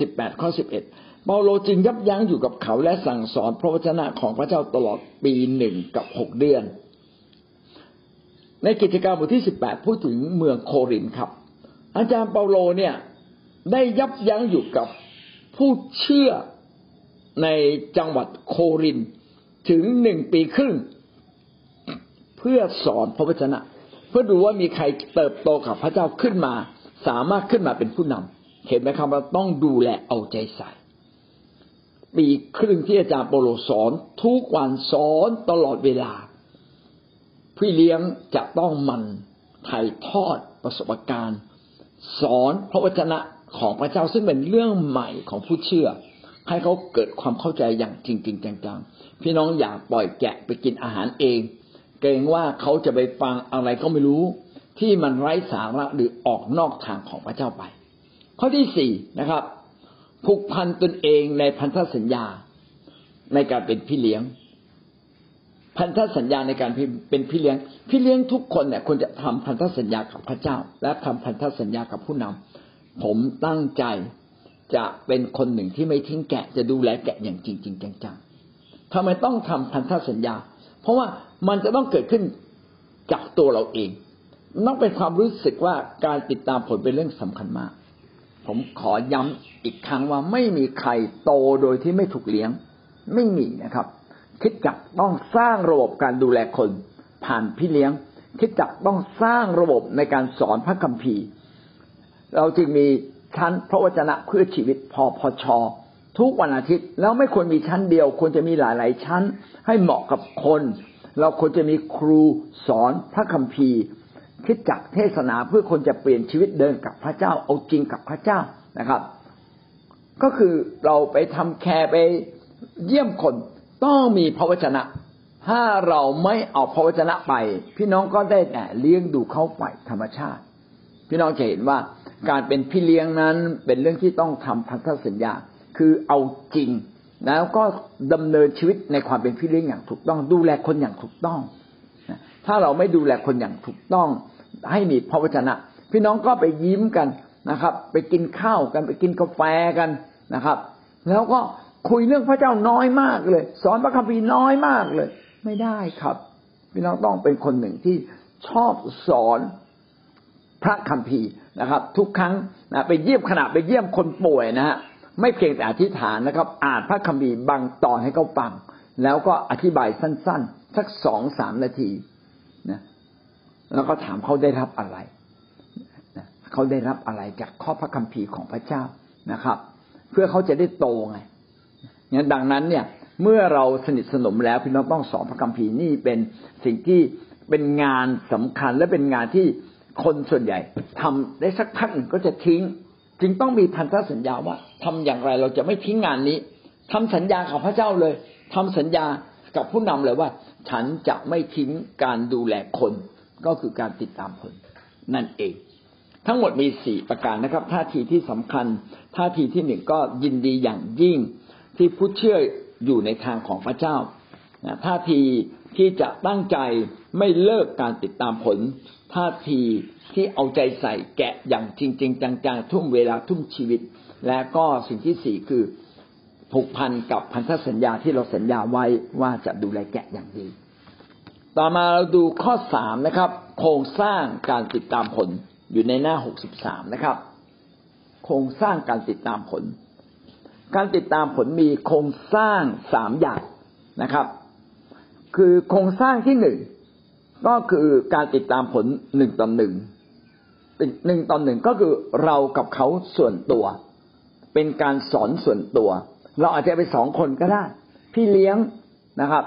สิบแปดข้อสิบเอ็ดเปาโลจึงยับยั้งอยู่กับเขาและสั่งสอนพระวจนะของพระเจ้าตลอดปีหนึ่งกับหกเดือน ในกิจการบทที่สิบแปดพูดถึงเมืองโครินครับ อาจารย์เปาโลเนี่ยได้ยับยั้งอยู่กับผู้เชื่อในจังหวัดโครินถึงหนึ่งปีครึ่ง พื่อสอนพระวจนะ เพื่อดูว่ามีใครเติบโตกับพระเจ้าขึ้นมา สามารถขึ้นมาเป็นผู้นำเห็นไหมครับว่าต้องดูแลเอาใจใส่ ปีครึ่งที่อาจารย์โปโลสอนทุกวันสอนตลอดเวลา พี่เลี้ยงจะต้องมันถ่ายทอดประสบการณ์ สอนพระวจนะของพระเจ้าซึ่งเป็นเรื่องใหม่ของผู้เชื่อ ให้เขาเกิดความเข้าใจอย่างจริงๆจังๆพี่น้องอย่าปล่อยแกะไปกินอาหารเอง เกรงว่าเขาจะไปฟังอะไรก็ไม่รู้ ที่มันไร้สาระหรือออกนอกทางของพระเจ้าไป ข้อที่สี่นะครับ ผูกพันตนเองในพันธสัญญาในการเป็นพี่เลี้ยง พันธสัญญาในการเป็นพี่เลี้ยง พี่เลี้ยงทุกคนเนี่ยควรจะทำพันธสัญญากับพระเจ้า และทำพันธสัญญากับผู้นำผมตั้งใจจะเป็นคนหนึ่งที่ไม่ทิ้งแกะจะดูแลแกะอย่างจริงจริงจังๆทำไมต้องทำพันธสัญญา เพราะว่า มันจะต้องเกิดขึ้นจากตัวเราเองต้องเป็นความรู้สึกว่าการติดตามผลเป็นเรื่องสำคัญมาก ผมขอย้ำอีกครั้งว่าไม่มีใครโตโดยที่ไม่ถูกเลี้ยง ไม่มีนะครับ คิดจักต้องสร้างระบบการดูแลคน ผ่านพี่เลี้ยง คิดจักต้องสร้างระบบในการสอนพระคัมภีร์ เราจึงมีชั้นพระวจนะเพื่อชีวิตพอพอชอทุกวันอาทิตย์แล้วไม่ควรมีชั้นเดียว ควรจะมีหลาย ๆ ชั้นให้เหมาะกับคน เราควรจะมีครูสอนพระคัมภีร์คิดจักเทศนาเพื่อคนจะเปลี่ยนชีวิตเดินกับพระเจ้าเอาจริงกับพระเจ้านะครับ ก็คือเราไปทำแคร์ไปเยี่ยมคนต้องมีพระวจนะ ถ้าเราไม่เอาพระวจนะไป พี่น้องก็ได้แต่เลี้ยงดูเขาไปธรรมชาติ พี่น้องจะเห็นว่าการเป็นพี่เลี้ยงนั้นเป็นเรื่องที่ต้องทำพันธสัญญา คือเอาจริง แล้วก็ดำเนินชีวิตในความเป็นพี่เลี้ยงอย่างถูกต้อง ดูแลคนอย่างถูกต้องถ้าเราไม่ดูแลคนอย่างถูกต้อง ให้มีพระวจนะ พี่น้องก็ไปยิ้มกันนะครับ ไปกินข้าวกันไปกินกาแฟกันนะครับ แล้วก็คุยเรื่องพระเจ้าน้อยมากเลย สอนพระคัมภีร์น้อยมากเลย ไม่ได้ครับ พี่น้องต้องเป็นคนหนึ่งที่ชอบสอนพระคัมภีร์นะครับ ทุกครั้งนะไปเยี่ยมขณะไปเยี่ยมคนป่วยนะฮะ ไม่เพียงแต่อธิษฐานนะครับ อ่านพระคัมภีร์บางตอนให้เขาฟัง แล้วก็อธิบายสั้นๆ สักสองสามนาทีนะแล้วก็ถามเขาได้รับอะไรนะเขาได้รับอะไรจากข้อพระคัมภีร์ของพระเจ้านะครับ เพื่อเขาจะได้โตไงงั้นดังนั้นเนี่ย เมื่อเราสนิทสนมแล้วพี่น้องต้องสอนพระคัมภีร์นี่เป็นสิ่งที่เป็นงานสำคัญและเป็นงานที่คนส่วนใหญ่ทำได้สักพักหนึ่งก็จะทิ้ง จึงต้องมีพันธสัญญาว่าทำอย่างไรเราจะไม่ทิ้งงานนี้ทำสัญญากับพระเจ้าเลยทำสัญญากับผู้นำเลยว่า ฉันจะไม่ทิ้งการดูแลคน ก็คือการติดตามผลนั่นเอง ทั้งหมดมีสี่ประการนะครับ ท่าทีที่สำคัญ ท่าทีที่หนึ่งก็ยินดีอย่างยิ่ง ที่ผู้เชื่ออยู่ในทางของพระเจ้าท่าทีที่จะตั้งใจไม่เลิกการติดตามผล ท่าทีที่เอาใจใส่แกะอย่างจริงจริงจังๆทุ่มเวลาทุ่มชีวิต และก็สิ่งที่สี่คือผูกพันกับพันธสัญญาที่เราสัญญาไว้ว่าจะดูแลแกะอย่างดี ต่อมาเราดูข้อสามนะครับ โครงสร้างการติดตามผลอยู่ในหน้าหกสิบสามนะครับ โครงสร้างการติดตามผล การติดตามผลมีโครงสร้างสามอย่างนะครับ คือโครงสร้างที่หนึ่ง ก็คือการติดตามผลหนึ่งต่อหนึ่งหนึ่งต่อหนึ่งก็คือเรากับเขาส่วนตัว เป็นการสอนส่วนตัว เราอาจจะไปสองคนก็ได้ พี่เลี้ยงนะครับ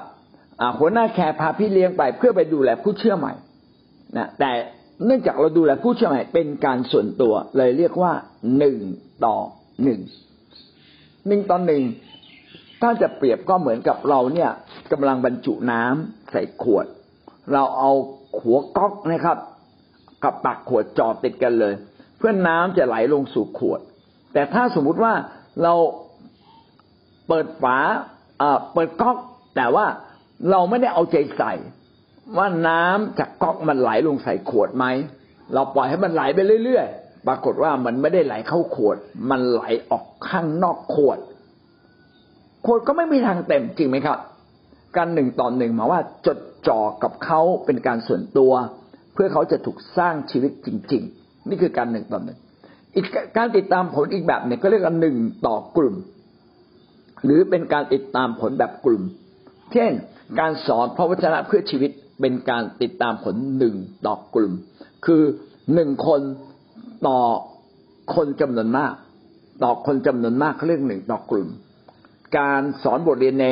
หัวหน้าแคร์พาพี่เลี้ยงไปเพื่อไปดูแลผู้เชื่อใหม่นะแต่เนื่องจากเราดูแลผู้เชื่อใหม่เป็นการส่วนตัวเลยเรียกว่าหนึ่งต่อหนึ่งหนึ่งต่อหนึ่งถ้าจะเปรียบก็เหมือนกับเราเนี่ยกำลังบรรจุน้ำใส่ขวด เราเอาหัวก๊อกนะครับ กับปากขวดจอดติดกันเลย เพื่อน้ำจะไหลลงสู่ขวด แต่ถ้าสมมุติว่าเราเปิดฝาเปิดก๊อก แต่ว่าเราไม่ได้เอาใจใส่ ว่าน้ำจากก๊อกมันไหลลงใส่ขวดไหมเราปล่อยให้มันไหลไปเรื่อยๆ ปรากฏว่ามันไม่ได้ไหลเข้าขวด มันไหลออกข้างนอกขวด ขวดก็ไม่มีทางเต็มจริงไหมครับ การหนึ่งต่อหนึ่งหมายว่าจดจ่อกับเขาเป็นการส่วนตัว เพื่อเขาจะถูกสร้างชีวิตจริง ๆ นี่คือการหนึ่งต่อหนึ่งอีกการติดตามผลอีกแบบหนึ่งก็เรียกว่าหนึ่งต่อกลุ่ม หรือเป็นการติดตามผลแบบกลุ่ม เช่น การสอนพระวจนะเพื่อชีวิตเป็นการติดตามผลหนึ่งต่อกลุ่ม คือหนึ่งคนต่อคนจำนวนมาก ต่อคนจำนวนมากเขาเรียกหนึ่งต่อกลุ่ม การสอนบทเรียนใน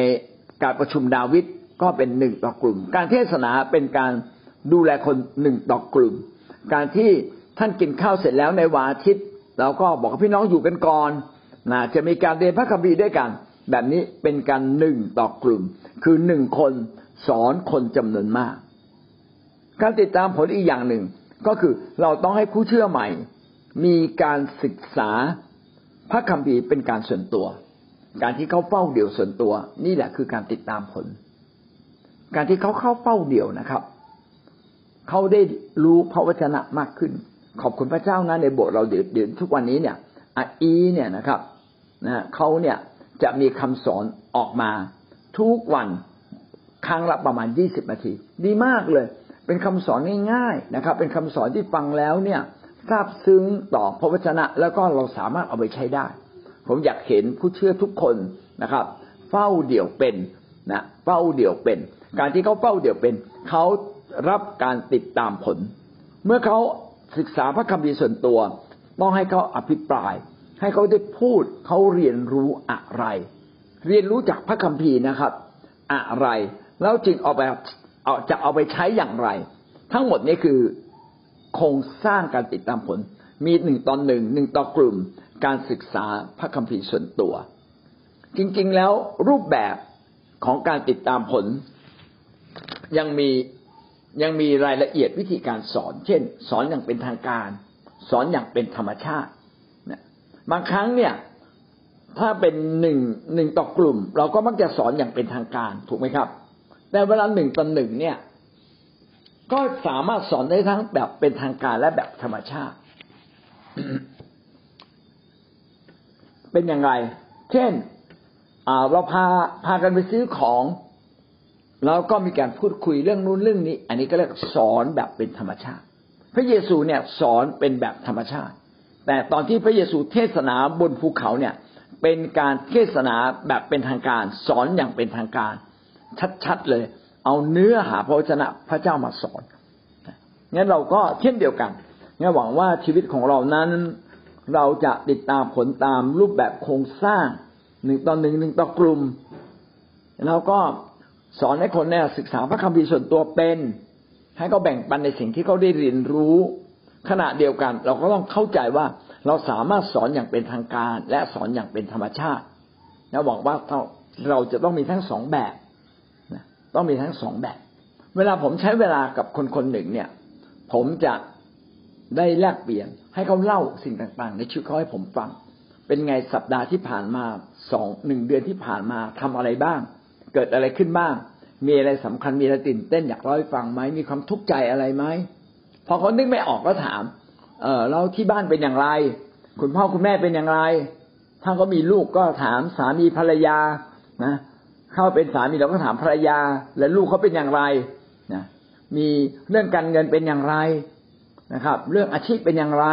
การประชุมดาวิดก็เป็นหนึ่งต่อกลุ่ม การเทศนาเป็นการดูแลคนหนึ่งต่อกลุ่ม การที่ท่านกินข้าวเสร็จแล้วในวาทิตเราก็บอกพี่น้องอยู่กันก่อนนะจะมีการเรียนพระคัมภีร์ด้วยกัน แบบนี้เป็นการหนึ่งต่อกลุ่ม คือหนึ่งคนสอนคนจำนวนมาก การติดตามผลอีกอย่างหนึ่งก็คือเราต้องให้ผู้เชื่อใหม่ มีการศึกษาพระคัมภีร์เป็นการส่วนตัว การที่เขาเฝ้าเดี่ยวส่วนตัว นี่แหละคือการติดตามผล การที่เขาเข้าเฝ้าเดี่ยวนะครับ เขาได้รู้พระวจนะมากขึ้น ขอบคุณพระเจ้านะในโบสถ์เราเดี๋ยวเดี๋ยวทุกวันนี้เนี่ยอีเนี่ยนะครับนะเขาเนี่ยจะมีคำสอนออกมาทุกวันครั้งละประมาณยี่สิบนาที ดีมากเลย เป็นคำสอนง่ายๆนะครับ เป็นคำสอนที่ฟังแล้วเนี่ยทราบซึ้งต่อพระวจนะ แล้วก็เราสามารถเอาไปใช้ได้ ผมอยากเห็นผู้เชื่อทุกคนนะครับ เฝ้าเดี่ยวเป็นนะเฝ้าเดี่ยวเป็น การที่เขาเฝ้าเดี่ยวเป็นเขารับการติดตามผล เมื่อเขาศึกษาพระคัมภีร์ส่วนตัว ต้องให้เขาอภิปราย ให้เขาได้พูดเขาเรียนรู้อะไร เรียนรู้จากพระคัมภีร์นะครับ อะไร แล้วจึงเอาไปเอาจะเอาไปใช้อย่างไร ทั้งหมดนี้คือโครงสร้างการติดตามผล มีหนึ่งตอนหนึ่งหนึ่งต่อกลุ่ม การศึกษาพระคัมภีร์ส่วนตัว จริงๆแล้วรูปแบบของการติดตามผลยังมียังมีรายละเอียดวิธีการสอน เช่น สอนอย่างเป็นทางการ สอนอย่างเป็นธรรมชาติบางครั้งเนี่ย ถ้าเป็นหนึ่งหนึ่งต่อกลุ่ม เราก็มักจะสอนอย่างเป็นทางการถูกไหมครับ แต่เวลาหนึ่งต่อหนึ่งเนี่ย ก็สามารถสอนได้ทั้งแบบเป็นทางการและแบบธรรมชาติ เป็นอย่างไร เช่นเราพาพากันไปซื้อของแล้วก็มีการพูดคุยเรื่องนู้นเรื่องนี้ อันนี้ก็เรียกสอนแบบเป็นธรรมชาติ พระเยซูเนี่ยสอนเป็นแบบธรรมชาติ แต่ตอนที่พระเยซูเทศนาบนภูเขาเนี่ย เป็นการเทศนาแบบเป็นทางการ สอนอย่างเป็นทางการ ชัดๆเลย เอาเนื้อหาพระวจนะพระเจ้ามาสอนงั้นเราก็เช่นเดียวกันงั้นหวังว่าชีวิตของเรานั้น เราจะติดตามผลตามรูปแบบโครงสร้างหนึ่งต่อหนึ่งหนึ่งต่อกลุ่ม แล้วก็สอนให้คนเนี่ยศึกษาพระคัมภีร์ส่วนตัวเป็น ให้เขาแบ่งปันในสิ่งที่เขาได้เรียนรู้ ขณะเดียวกัน เราก็ต้องเข้าใจว่าเราสามารถสอนอย่างเป็นทางการ และสอนอย่างเป็นธรรมชาติและหวังว่าเราจะต้องมีทั้งสองแบบต้องมีทั้งสองแบบ เวลาผมใช้เวลากับคนคนหนึ่งเนี่ย ผมจะ ได้แลกเปลี่ยน ให้เขาเล่าสิ่งต่างๆ ในชีวิตเขาให้ผมฟัง เป็นไงสัปดาห์ที่ผ่านมาสองหนึ่งเดือนที่ผ่านมาทำอะไรบ้าง เกิดอะไรขึ้นบ้าง มีอะไรสำคัญมีอะไรตื่นเต้นอยากเล่าให้ฟังไหมมีความทุกข์ใจอะไรไหมพอเขานึกไม่ออกก็ถาม เออเราที่บ้านเป็นอย่างไร คุณพ่อคุณแม่เป็นอย่างไร ถ้าก็มีลูกก็ถามสามีภรรยานะเข้าเป็นสามีเราก็ถามภรรยา และลูกเขาเป็นอย่างไรนะมีเรื่องการเงินเป็นอย่างไร นะครับ เรื่องอาชีพเป็นอย่างไร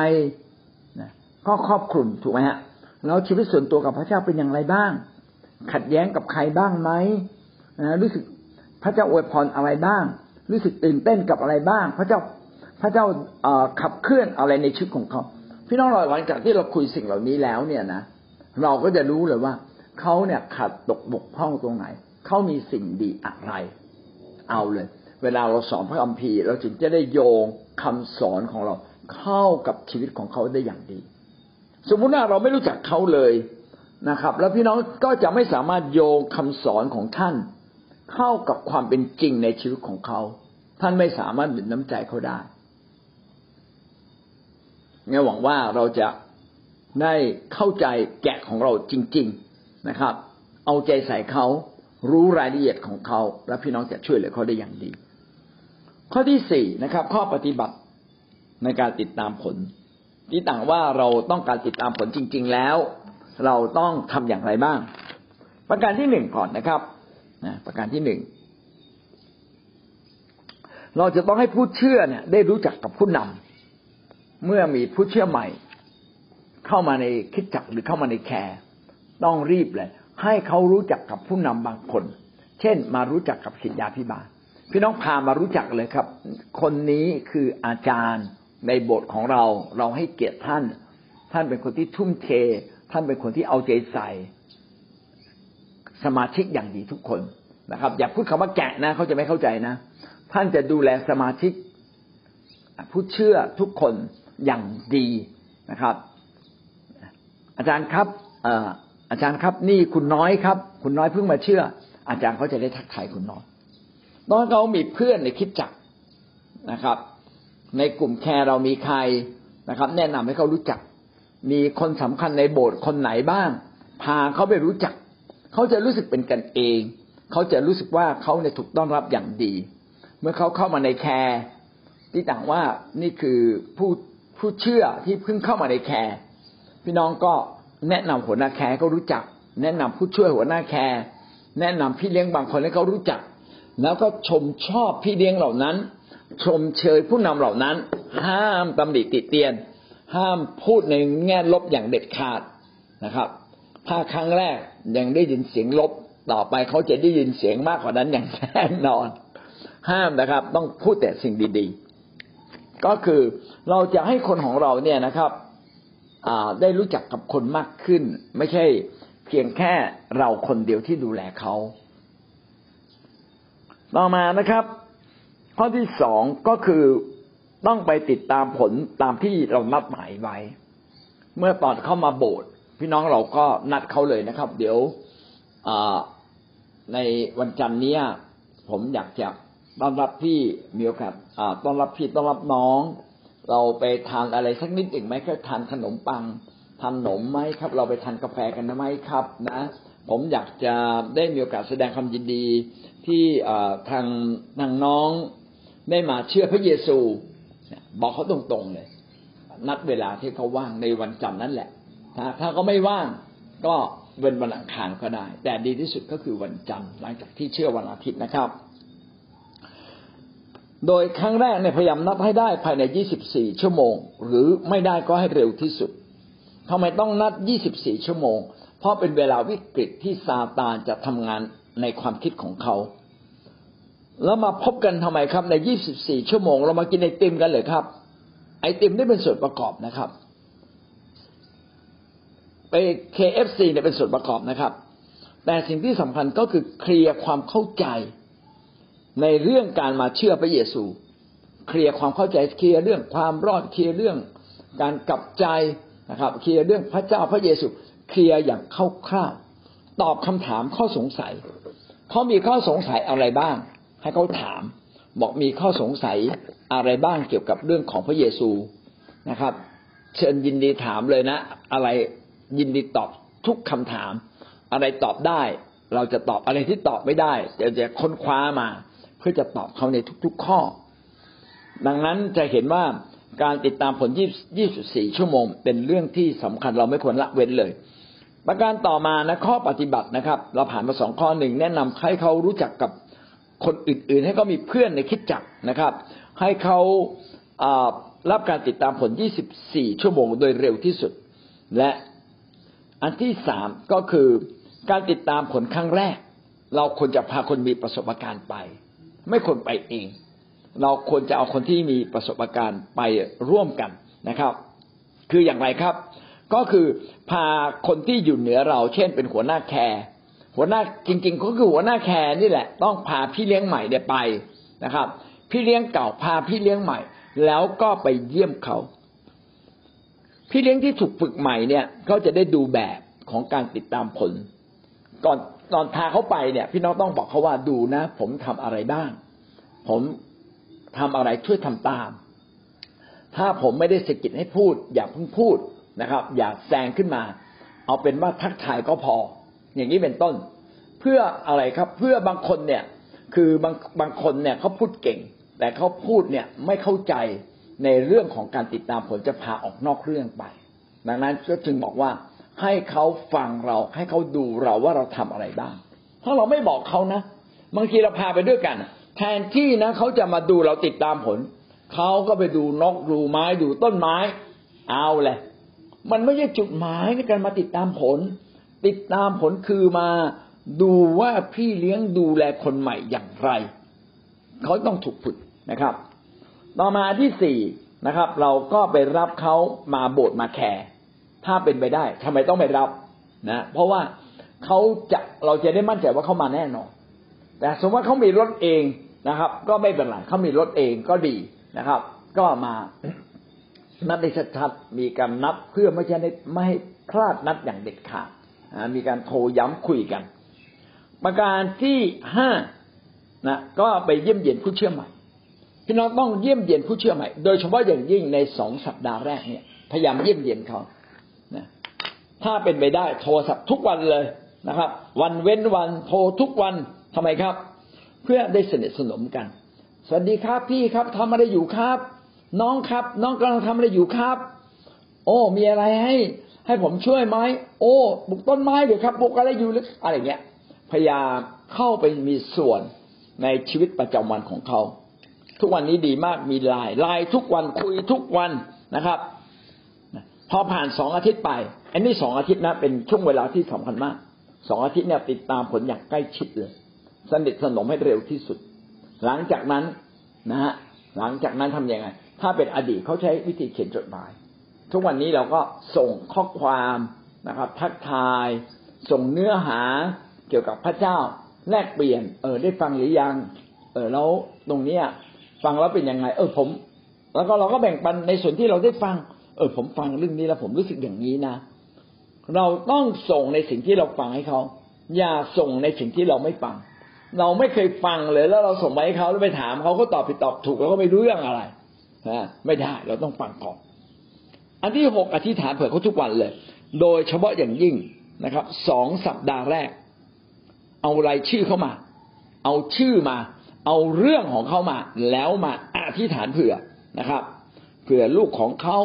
นะก็ครอบคลุมถูกไหมฮะแล้วชีวิตส่วนตัวกับพระเจ้าเป็นอย่างไรบ้าง ขัดแย้งกับใครบ้างไหมนะรู้สึกพระเจ้าอวยพรอะไรบ้าง รู้สึกตื่นเต้นกับอะไรบ้าง พระเจ้าพระเจ้าขับเคลื่อนอะไรในชีวิตของเขา พี่น้องเราหลังจากที่เราคุยสิ่งเหล่านี้แล้วเนี่ยนะเราก็จะรู้เลยว่าเขาเนี่ยขัดตกบกพร่องตรงไหนเขามีสิ่งดีอะไร เอาเลย เวลาเราสอนพระคัมภีร์เราจึงจะได้โยงคำสอนของเราเข้ากับชีวิตของเขาได้อย่างดี สมมุติว่าเราไม่รู้จักเขาเลยนะครับ แล้วพี่น้องก็จะไม่สามารถโยงคำสอนของท่าน เข้ากับความเป็นจริงในชีวิตของเขา ท่านไม่สามารถดึงน้ำใจเขาได้งั้นหวังว่าเราจะได้เข้าใจแกะของเราจริง ๆนะครับ เอาใจใส่เขารู้รายละเอียดของเขา และพี่น้องจะช่วยเหลือเขาได้อย่างดี ข้อที่สี่นะครับ ข้อปฏิบัติในการติดตามผลที่ต่างว่าเราต้องการติดตามผลจริง ๆ แล้ว เราต้องทำอย่างไรบ้าง ประการที่หนึ่งก่อนนะครับนะประการที่หนึ่งเราจะต้องให้ผู้เชื่อเนี่ย ได้รู้จักกับผู้นำเมื่อมีผู้เชื่อใหม่ เข้ามาในคิดจักหรือเข้ามาในแคร์ต้องรีบเลย ให้เขารู้จักกับผู้นำบางคน เช่น มารู้จักกับศิษยาพิบาล พี่น้องพามารู้จักเลยครับ คนนี้คืออาจารย์ในบทของเรา เราให้เกียรติท่าน ท่านเป็นคนที่ทุ่มเท ท่านเป็นคนที่เอาใจใส่ สมาชิกอย่างดีทุกคนนะครับ อย่าพูดคำว่าแกะนะ เขาจะไม่เข้าใจนะ ท่านจะดูแลสมาชิก ผู้เชื่อทุกคนอย่างดีนะครับ อาจารย์ครับอาจารย์ครับ นี่คุณน้อยครับ คุณน้อยเพิ่งมาเชื่อ อาจารย์เขาจะได้ทักทายคุณน้อย น้อยเขามีเพื่อนในคิดจักนะครับ ในกลุ่มแคร์เรามีใครนะครับ แนะนำให้เขารู้จัก มีคนสำคัญในโบสถ์คนไหนบ้าง พาเขาไปรู้จัก เขาจะรู้สึกเป็นกันเอง เขาจะรู้สึกว่าเขาเนี่ยถูกต้อนรับอย่างดี เมื่อเขาเข้ามาใน care ที่ต่างว่านี่คือผู้ผู้เชื่อที่เพิ่งเข้ามาใน care พี่น้องก็แนะนำหัวหน้า care เขารู้จัก แนะนำผู้ช่วยหัวหน้า care แนะนำพี่เลี้ยงบางคนให้เขารู้จัก แล้วก็ชมชอบพี่เลี้ยงเหล่านั้น ชมเชยผู้นำเหล่านั้น ห้ามตำหนิติเตียน ห้ามพูดในแง่ลบอย่างเด็ดขาดนะครับ ถ้าครั้งแรกยังได้ยินเสียงลบต่อไปเขาจะได้ยินเสียงมากกว่านั้นอย่างแน่นอน ห้ามนะครับ ต้องพูดแต่สิ่งดี ๆ ก็คือเราจะให้คนของเราเนี่ยนะครับได้รู้จักกับคนมากขึ้น ไม่ใช่เพียงแค่เราคนเดียวที่ดูแลเขา ต่อมานะครับ ข้อที่สองก็คือต้องไปติดตามผลตามที่เรานัดหมายไว้ เมื่อตอนเข้ามาโบสถ์พี่น้องเราก็นัดเขาเลยนะครับ เดี๋ยวในวันจันทร์นี้ผมอยากจะต้อนรับพี่มีโอกาสต้อนรับพี่ต้อนรับน้อง เราไปทานอะไรสักนิดหนึ่งไหมแค่ทานขนมปังทานขนมไหมครับ เราไปทานกาแฟกันไหมครับ นะ ผมอยากจะได้มีโอกาสแสดงความยินดีที่ทางทางน้องได้มาเชื่อพระเยซู บอกเขาตรงๆเลย นัดเวลาที่เขาว่างในวันจันทร์นั่นแหละ ถ้าถ้าเขาไม่ว่างก็เป็นวันอังคารก็ได้ แต่ดีที่สุดก็คือวันจันทร์หลังจากที่เชื่อวันอาทิตย์นะครับ โดยครั้งแรกเนี่ยพยายามนัดให้ได้ภายใน 24 ชั่วโมง หรือไม่ได้ก็ให้เร็วที่สุดทำไมต้องนัด 24 ชั่วโมง เพราะเป็นเวลาวิกฤตที่ซาตานจะทำงานในความคิดของเขา แล้วมาพบกันทำไมครับใน 24 ชั่วโมง เรามากินไอติมกันเลยครับ ไอติมได้เป็นส่วนประกอบนะครับ ไป KFC เนี่ยเป็นส่วนประกอบนะครับ แต่สิ่งที่สำคัญก็คือเคลียร์ความเข้าใจในเรื่องการมาเชื่อพระเยซู เคลียร์ความเข้าใจเคลียร์เรื่องความรอดเคลียร์เรื่องการกลับใจนะครับเคลียร์เรื่องพระเจ้าพระเยซู เคลียร์อย่างคร่าวๆตอบคำถามข้อสงสัยเขามีข้อสงสัยอะไรบ้าง ให้เขาถาม บอกมีข้อสงสัยอะไรบ้างเกี่ยวกับเรื่องของพระเยซูนะครับ เชิญยินดีถามเลยนะ อะไรยินดีตอบทุกคำถาม อะไรตอบได้ เราจะตอบอะไรที่ตอบไม่ได้เดี๋ยวจะค้นคว้ามา เพื่อจะตอบเขาในทุก ๆข้อ ดังนั้นจะเห็นว่าการติดตามผล 24 ชั่วโมง เป็นเรื่องที่สำคัญเราไม่ควรละเว้นเลย ประการต่อมานะข้อปฏิบัตินะครับ เราผ่านมาสองข้อหนึ่งแนะนำให้เขารู้จักกับคนอื่นๆ ให้เขามีเพื่อนในคิดจักนะครับ ให้เขารับการติดตามผล 24 ชั่วโมงโดยเร็วที่สุด และอันที่สามก็คือการติดตามผลครั้งแรก เราควรจะพาคนมีประสบการณ์ไป ไม่ควรไปเอง เราควรจะเอาคนที่มีประสบการณ์ไปร่วมกันนะครับ คืออย่างไรครับ ก็คือพาคนที่อยู่เหนือเรา เช่น เป็นหัวหน้าแคร์หัวหน้าจริงๆก็คือหัวหน้าแคร์นี่แหละ ต้องพาพี่เลี้ยงใหม่เนี่ยไปนะครับ พี่เลี้ยงเก่าพาพี่เลี้ยงใหม่ แล้วก็ไปเยี่ยมเขา พี่เลี้ยงที่ถูกฝึกใหม่เนี่ยก็จะได้ดูแบบของการติดตามผล ก่อนตอนพาเขาไปเนี่ย พี่น้องต้องบอกเขาว่าดูนะ ผมทำอะไรบ้าง ผมทำอะไรช่วยทำตาม ถ้าผมไม่ได้สกิดให้พูด อย่าเพิ่งพูด นะครับ อย่าแซงขึ้นมา เอาเป็นว่าทักทายก็พอ อย่างนี้เป็นต้น เพื่ออะไรครับ เพื่อบางคนเนี่ย คือบางบางคนเนี่ยเขาพูดเก่ง แต่เขาพูดเนี่ยไม่เข้าใจในเรื่องของการติดตามผลจะพาออกนอกเรื่องไป ดังนั้นก็จึงบอกว่าให้เขาฟังเราให้เขาดูเราว่าเราทำอะไรบ้าง ถ้าเราไม่บอกเขานะบางทีเราพาไปด้วยกัน แทนที่นะเขาจะมาดูเราติดตามผล เขาก็ไปดูนกดูไม้ดูต้นไม้ เอาแหละ มันไม่ใช่จุดหมายในการมาติดตามผล ติดตามผลคือมาดูว่าพี่เลี้ยงดูแลคนใหม่อย่างไร เขาต้องถูกฝึกนะครับ ต่อมาที่สี่นะครับ เราก็ไปรับเขามาโบสถ์มาแคร์ถ้าเป็นไปได้ทำไมต้องไปรับนะ เพราะว่าเขาจะเราจะได้มั่นใจว่าเขามาแน่นอนแต่สมมติว่าเขามีรถเองนะครับ ก็ไม่เป็นไรเขามีรถเองก็ดีนะครับ ก็มา นัดในชัดๆมีการนัดเพื่อไม่ใช่ไม่ให้พลาดนัดอย่างเด็ดขาดมีการโทรย้ำคุยกัน ประการที่ห้านะก็ไปเยี่ยมเยียนผู้เชื่อใหม่พี่น้องต้องเยี่ยมเยียนผู้เชื่อใหม่ โดยเฉพาะอย่างยิ่งในสองสัปดาห์แรกเนี่ยพยายามเยี่ยมเยียนเขานะถ้าเป็นไปได้โทรศัพท์ทุกวันเลยนะครับ วันเว้นวันโทรทุกวันทำไมครับ เพื่อได้สนิทสนมกัน สวัสดีครับพี่ครับทำอะไรอยู่ครับ น้องครับ น้องกำลังทำอะไรอยู่ครับ โอ้ มีอะไรให้ ให้ผมช่วยไหมโอ้ปลูกต้นไม้เดี๋ยวครับปลูกอะไรอยู่หรืออะไรเงี้ย พยายามเข้าไปมีส่วนในชีวิตประจำวันของเขา ทุกวันนี้ดีมากมีไลน์ไลน์ทุกวันคุยทุกวันนะครับ พอผ่านสองอาทิตย์ไป อันนี้สองอาทิตย์นะเป็นช่วงเวลาที่สำคัญมากสองอาทิตย์เนี่ยติดตามผลอย่างใกล้ชิดเลย สนิทสนมให้เร็วที่สุด หลังจากนั้นนะฮะหลังจากนั้นทํำยังไง ถ้าเป็นอดีตเขาใช้วิธีเขียนจดหมาย ทุกวันนี้เราก็ส่งข้อความนะครับ ทักทาย ส่งเนื้อหาเกี่ยวกับพระเจ้าแลกเปลี่ยน เออได้ฟังหรือยัง เออแล้วตรงเนี้ยฟังแล้วเป็นยังไง เออผม แล้วก็เราก็แบ่งปันในส่วนที่เราได้ฟัง เออ ผมฟังเรื่องนี้แล้วผมรู้สึกอย่างนี้นะ เราต้องส่งในสิ่งที่เราฟังให้เขา อย่าส่งในสิ่งที่เราไม่ฟัง เราไม่เคยฟังเลยแล้วเราส่งไปให้เขาแล้วไปถามเขาก็ตอบผิดตอบถูกแล้วก็ไม่รู้เรื่องอะไร นะไม่ได้เราต้องฟังก่อน อันที่หกอธิษฐานเผื่อเขาทุกวันเลย โดยเฉพาะอย่างยิ่งนะครับสองสัปดาห์แรก เอารายชื่อเข้ามา เอาชื่อมา เอาเรื่องของเขามา แล้วมาอธิษฐานเผื่อนะครับ เผื่อลูกของเขา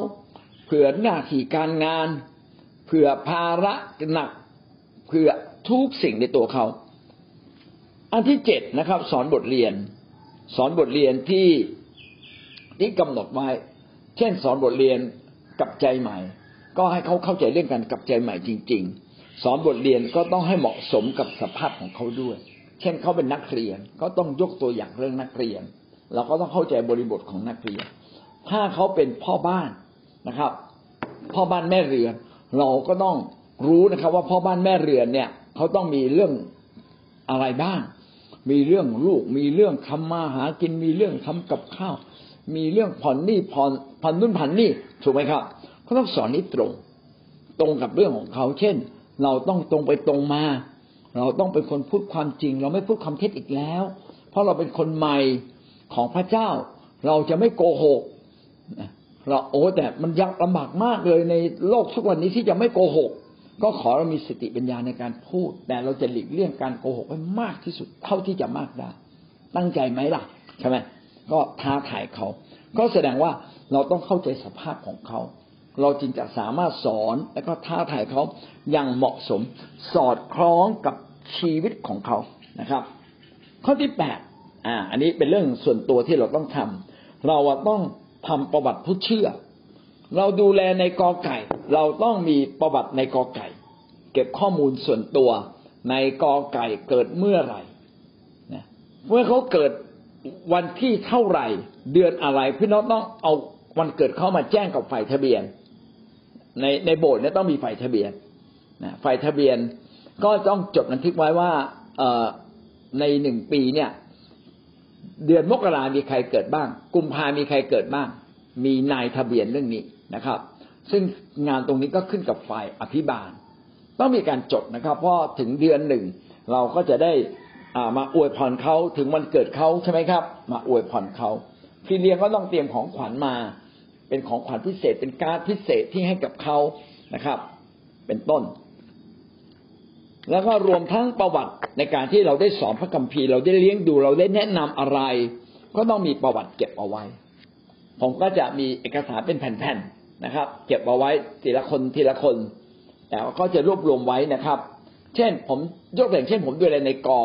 เผื่อหน้าที่การงาน เผื่อภาระหนัก เผื่อทุกสิ่งในตัวเขา อันที่เจ็ดนะครับ สอนบทเรียน สอนบทเรียนที่ ที่กำหนดไว้ เช่นสอนบทเรียนกับใจใหม่ ก็ให้เขาเข้าใจเรื่องการกับใจใหม่จริง ๆ สอนบทเรียนก็ต้องให้เหมาะสมกับสภาพของเขาด้วย เช่นเขาเป็นนักเรียนก็ต้องยกตัวอย่างเรื่องนักเรียน เราก็ต้องเข้าใจบริบทของนักเรียน ถ้าเขาเป็นพ่อบ้านนะครับ พ่อบ้านแม่เรือน เราก็ต้องรู้นะครับ ว่าพ่อบ้านแม่เรือนเนี่ยเขาต้องมีเรื่องอะไรบ้างมีเรื่องลูกมีเรื่องทำมาหากินมีเรื่องทำกับข้าว มีเรื่องผ่อนนี้ผ่อนผ่อนนู่นผ่อนนี่ถูกไหมครับเขาต้องสอนนี้ตรง ตรงกับเรื่องของเขา เช่น เราต้องตรงไปตรงมา เราต้องเป็นคนพูดความจริง เราไม่พูดความเท็จอีกแล้ว เพราะเราเป็นคนใหม่ของพระเจ้า เราจะไม่โกหกเราโอ้แต่มันยากลำบากมากเลยในโลกทุกวันนี้ที่จะไม่โกหก ก็ขอเรามีสติปัญญาในการพูด แต่เราจะหลีกเลี่ยงการโกหกให้มากที่สุดเท่าที่จะมากได้ ตั้งใจไหมล่ะใช่ไหม ก็ท้าทายเขา ก็แสดงว่าเราต้องเข้าใจสภาพของเขา เราจึงจะสามารถสอนและก็ท้าทายเขาอย่างเหมาะสม สอดคล้องกับชีวิตของเขานะครับ ข้อที่แปดอ่า อันนี้เป็นเรื่องส่วนตัวที่เราต้องทำเราต้องทำประวัติผู้เชื่อ เราดูแลในกอไก่ เราต้องมีประวัติในกอไก่ เก็บข้อมูลส่วนตัวในกอไก่เกิดเมื่อไหร่นะเมื่อเขาเกิด วันที่เท่าไหร่ เดือนอะไรพี่น้องต้องเอาวันเกิดเขามาแจ้งกับฝ่ายทะเบียน ในในโบสถ์เนี่ยต้องมีฝ่ายทะเบียนนะฝ่ายทะเบียนก็ต้องจดบันทึกไว้ว่าเอในหนึ่งปีเนี่ย เดือนมกรามีใครเกิดบ้าง กุมภามีใครเกิดบ้าง มีนายทะเบียนเรื่องนี้นะครับ ซึ่งงานตรงนี้ก็ขึ้นกับฝ่ายอภิบาล ต้องมีการจดนะครับเพราะถึงเดือนหนึ่งเราก็จะได้ มาอวยพรเขาถึงวันเกิดเขาใช่ไหมครับ มาอวยพรเขาพี่เลี้ยงก็ต้องเตรียมของขวัญมา เป็นของขวัญพิเศษ เป็นการพิเศษที่ให้กับเขานะครับ เป็นต้น แล้วก็รวมทั้งประวัติในการที่เราได้สอนพระคัมภีร์เราได้เลี้ยงดูเราได้แนะนำอะไร ก็ต้องมีประวัติเก็บเอาไว้ ผมก็จะมีเอกสารเป็นแผ่นๆนะครับ เก็บเอาไว้ทีละคนทีละคน แต่ก็จะรวบรวมไว้นะครับ เช่น ผมยกตัวอย่างเช่น ผมดูอะไรในกอ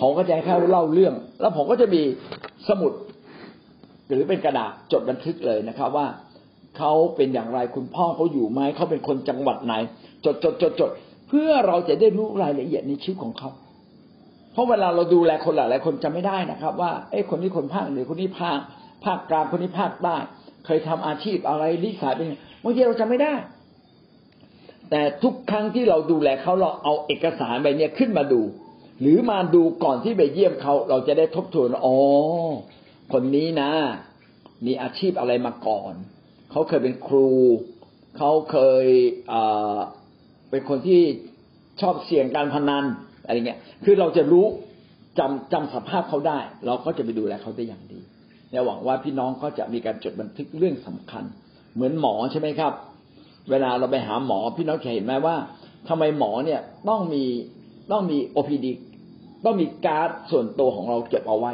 ผมก็จะให้เขาเล่าเรื่อง แล้วผมก็จะมีสมุด หรือเป็นกระดาษจดบันทึกเลยนะครับ ว่าเขาเป็นอย่างไรคุณพ่อเขาอยู่ไหมเขาเป็นคนจังหวัดไหน จดจดจดจดเพื่อเราจะได้รู้รายละเอียดในชีวิตของเขาเพราะเวลาเราดูแลคนหลายหลายคนจำไม่ได้นะครับ ว่าเอ้คนนี้คนภาคเหนือคนนี้ภาคภาคกลางคนนี้ภาคใต้เคยทำอาชีพอะไรลิสายเป็นบางทีเราจำไม่ได้ แต่ทุกครั้งที่เราดูแลเขาเราเอาเอกสารใบนี้ขึ้นมาดู หรือมาดูก่อนที่ไปเยี่ยมเขาเราจะได้ทบทวนอ๋อคนนี้นะ มีอาชีพอะไรมาก่อน เขาเคยเป็นครู เขาเคยเป็นคนที่ชอบเสี่ยงการพนันอะไรเงี้ย คือเราจะรู้จำจำสภาพเขาได้ เราก็จะไปดูแลเขาได้อย่างดีและหวังว่าพี่น้องก็จะมีการจดบันทึกเรื่องสำคัญ เหมือนหมอใช่ไหมครับ เวลาเราไปหาหมอพี่น้องเคยเห็นไหมว่าทำไมหมอเนี่ยต้องมี ต้องมี OPD ต้องมีการ์ดส่วนตัวของเราเก็บเอาไว้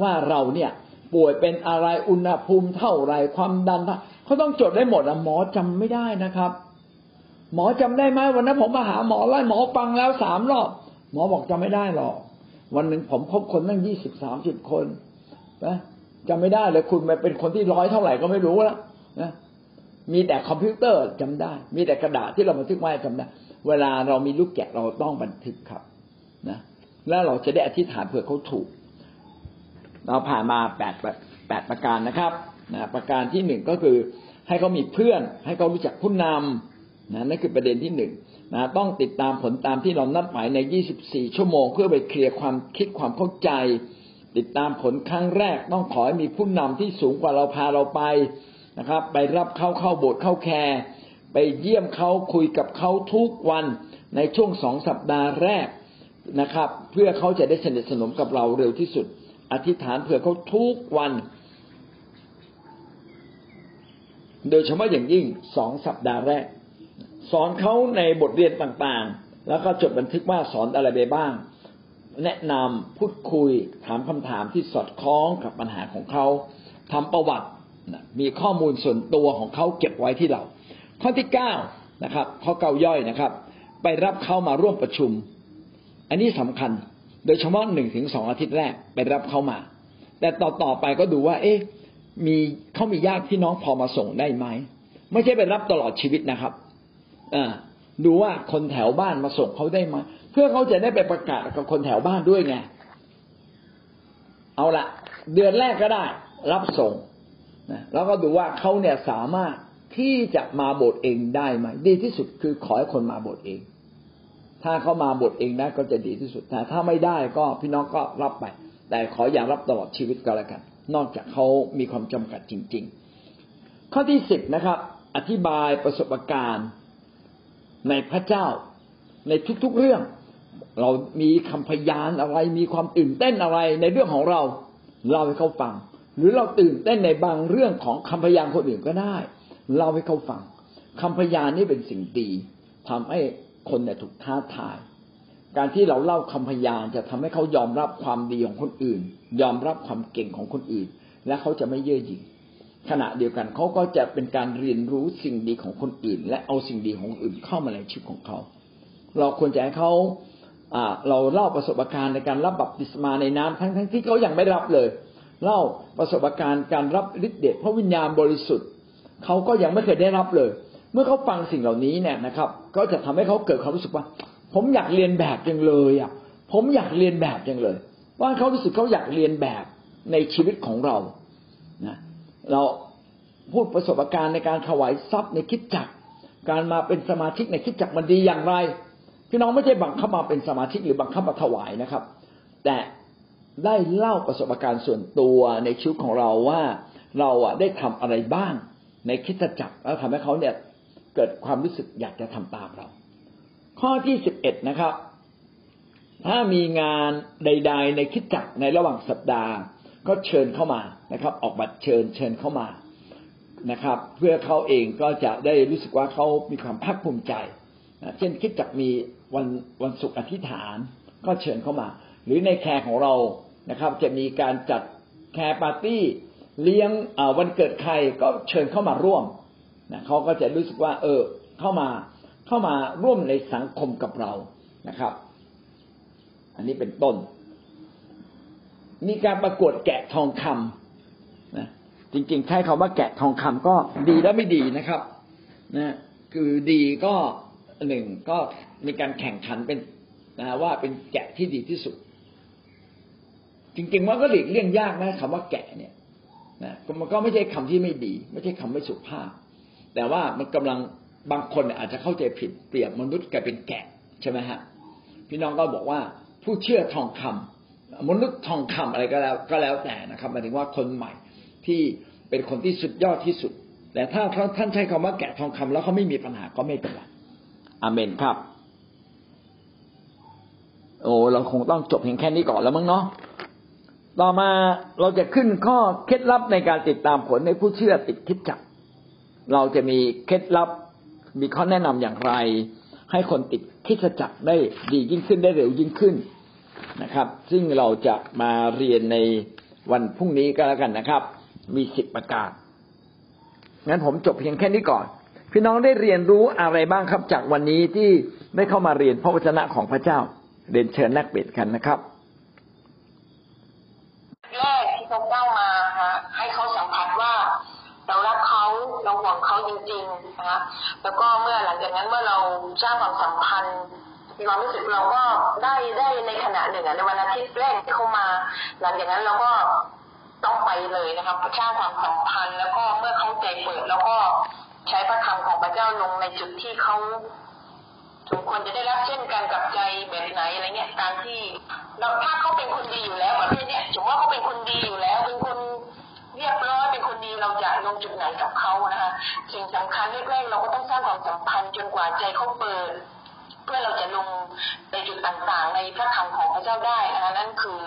ว่าเราเนี่ยป่วยเป็นอะไรอุณหภูมิเท่าไรความดันเขาต้องจดได้หมดอะหมอจำไม่ได้นะครับ หมอจำได้ไหมวันนั้นผมมาหาหมอไล่หมอฟังแล้วสามรอบหมอบอกจำไม่ได้หรอก วันหนึ่งผมพบคนตั้งยี่สิบสามสิบคนนะจำไม่ได้เลยคุณเป็นคนที่ร้อยเท่าไหร่ก็ไม่รู้แล้วนะมีแต่คอมพิวเตอร์จำได้ มีแต่กระดาษที่เราบันทึกไว้จำได้ เวลาเรามีลูกแกะเราต้องบันทึกครับนะแล้วเราจะได้อธิษฐานเผื่อเขาถูก เราผ่านมาแปดแปดประการนะครับนะประการที่หนึ่งก็คือให้เขามีเพื่อน ให้เขารู้จักผู้นำนะนั่นคือประเด็นที่หนึ่งนะต้องติดตามผลตามที่เรานัดหมายใน 24 ชั่วโมง เพื่อไปเคลียร์ความคิดความเข้าใจ ติดตามผลครั้งแรก ต้องขอให้มีผู้นำที่สูงกว่าเราพาเราไปนะครับ ไปรับเข้าเข้าโบสถ์เข้าแคร์ ไปเยี่ยมเขาคุยกับเขาทุกวันในช่วงสองสัปดาห์แรกนะครับ เพื่อเขาจะได้สนิทสนมกับเราเร็วที่สุด อธิษฐานเผื่อเขาทุกวัน โดยเฉพาะอย่างยิ่งสองสัปดาห์แรก สอนเขาในบทเรียนต่างๆ แล้วก็จดบันทึกว่าสอนอะไรไปบ้าง แนะนำพูดคุยถามคำถามที่สอดคล้องกับปัญหาของเขาทำประวัติมีข้อมูลส่วนตัวของเขาเก็บไว้ที่เรา ข้อที่เก้านะครับข้อเก้าย่อยนะครับ ไปรับเขามาร่วมประชุม อันนี้สำคัญ โดยเฉพาะหนึ่งถึงสองอาทิตย์แรกไปรับเขามา แต่ต่อต่อไปก็ดูว่า เอ๊ะมีเขามีญาติพี่น้องพอมาส่งได้ไหมไม่ใช่ไปรับตลอดชีวิตนะครับอ่าดูว่าคนแถวบ้านมาส่งเขาได้ไหมเพื่อเขาจะได้ไปประกาศกับคนแถวบ้านด้วยไงเอาละเดือนแรกก็ได้ รับส่งนะแล้วก็ดูว่าเขาเนี่ยสามารถ ที่จะมาโบสถ์เองได้ไหมดีที่สุดคือขอให้คนมาโบสถ์เอง ถ้าเขามาโบสถ์เองได้ก็จะดีที่สุดแต่ถ้าไม่ได้ก็พี่น้องก็รับไป แต่ขออย่ารับตลอดชีวิตก็แล้วกัน นอกจากเขามีความจำกัดจริง ๆ ข้อที่สิบนะครับ อธิบายประสบการณ์ในพระเจ้าในทุกๆเรื่อง เรามีคำพยานอะไร มีความตื่นเต้นอะไรในเรื่องของเราเล่าให้เขาฟัง หรือเราตื่นเต้นในบางเรื่องของคำพยานคนอื่นก็ได้ เล่าให้เขาฟังคำพยานนี่เป็นสิ่งดีทำให้คนเนี่ยถูกท้าทาย การที่เราเล่าคำพยานจะทำให้เขายอมรับความดีของคนอื่น ยอมรับความเก่งของคนอื่น และเขาจะไม่เย่อหยิ่งขณะเดียวกันเขาก็จะเป็นการเรียนรู้สิ่งดีของคนอื่น และเอาสิ่งดีของอื่นเข้ามาในชีวิตของเขา เราควรจะให้เขาเราเล่าประสบการณ์ในการรับบัพติศมาในน้ำทั้งทั้งที่เขายังไม่รับเลย เล่าประสบการณ์การรับฤทธิ์เดชพระวิญญาณบริสุทธิ์ เขาก็ยังไม่เคยได้รับเลย เมื่อเขาฟังสิ่งเหล่านี้เนี่ยนะครับ ก็จะทำให้เขาเกิดความรู้สึกว่า ผมอยากเรียนแบบจังเลยอะผมอยากเรียนแบบจังเลย ว่าเขารู้สึกเขาอยากเรียนแบบในชีวิตของเรานะเราพูดประสบการณ์ในการถวายทรัพย์ในคิดจักการมาเป็นสมาชิกในคิดจักมันดีอย่างไรพี่น้องไม่ใช่บังคับมาเป็นสมาชิกหรือบังคับมาถวายนะครับ แต่ได้เล่าประสบการณ์ส่วนตัวในชีวิตของเราว่า เราอะได้ทำอะไรบ้าง ในคิดจักรแล้วทำให้เขาเนี่ยเกิดความรู้สึกอยากจะทำตามเรา ข้อที่สิบเอ็ดนะครับ ถ้ามีงานใด ๆ ในคิดจักรในระหว่างสัปดาห์ ก็เชิญเข้ามานะครับ ออกบัตรเชิญเชิญเข้ามานะครับ เพื่อเขาเองก็จะได้รู้สึกว่าเขามีความภาคภูมิใจนะเช่นคริสตจักรมีวันวันศุกร์อธิษฐาน ก็เชิญเข้ามา หรือใน care ของเรานะครับ จะมีการจัด care party เลี้ยงวันเกิดใครก็เชิญเข้ามาร่วมนะเขาก็จะรู้สึกว่า เออ เข้ามาเข้ามาร่วมในสังคมกับเรานะครับ อันนี้เป็นต้น มีการประกวดแกะทองคำนะจริงๆใช้คาว่าแกะทองคำก็ดีและไม่ดีนะครับนะคือดีก็หนึ่งก็มีการแข่งขันเป็นนะว่าเป็นแกะที่ดีที่สุด จริงๆมันก็หลีกเลี่ยงยากนะคำว่าแกะเนี่ย นะมันก็ไม่ใช่คำที่ไม่ดี ไม่ใช่คำไม่สุภาพ แต่ว่ามันกำลังบางคนอาจจะเข้าใจผิดเปรียบมนุษย์กลายเป็นแกะใช่ไหมฮะพี่น้องก็บอกว่าผู้เชื่อทองคำมนุษย์ทองคำอะไรก็แล้วก็แล้วแต่นะครับหมายถึงว่าคนใหม่ที่เป็นคนที่สุดยอดที่สุด แต่ถ้าท่านใช้คำว่าแกะทองคำแล้วเขาไม่มีปัญหาก็ไม่เป็นไรอเมนครับ โอ้เราคงต้องจบเพียงแค่นี้ก่อนแล้วมั้งเนาะ ต่อมาเราจะขึ้นข้อเคล็ดลับในการติดตามผลในผู้เชื่อติดคิดจัก เราจะมีเคล็ดลับมีข้อแนะนำอย่างไร ให้คนติดคิดจักได้ดียิ่งขึ้นได้เร็วยิ่งขึ้นนะครับ ซึ่งเราจะมาเรียนในวันพรุ่งนี้ก็แล้วกันนะครับ มีสิบประการ งั้นผมจบเพียงแค่นี้ก่อน พี่น้องได้เรียนรู้อะไรบ้างครับจากวันนี้ที่ได้เข้ามาเรียนพระวจนะของพระเจ้าเรียนเชิญนักเปิดกันนะครับ ทรงเล่ามาฮะให้เขาสัมผัสว่าเรารักเขาเราห่วงเขาจริงๆนะะแล้วก็เมื่อหลังจากนั้นเมื่อเราสร้างความสัมพันธ์มีความรู้สึกเราก็ได้ได้ในขณะหนึ่งในวันอาทิตย์แรกที่เขามา หลังจากนั้นเราก็ต้องไปเลยนะครับสร้างความสัมพันธ์ แล้วก็เมื่อเขาใจเปิดแล้วก็ใช้พระคำของพระเจ้าลงในจุดที่เขาสมควรจะได้รับเช่นกันกับใจแบบไหนอะไรเงี้ยการที่เราถ้าเขาเป็นคนดีอยู่แล้วประเภทเนี้ยสมมติว่าเขาเป็นคนดี รงจุดไหนกับเขานะคะสิ่งสำคัญแรกๆเราก็ต้องสร้างความสัมพันธ์จนกว่าใจเขาเปิดเพื่อเราจะลงในจุดต่างๆ ในพระคำของพระเจ้าได้นะคะนั่นคือ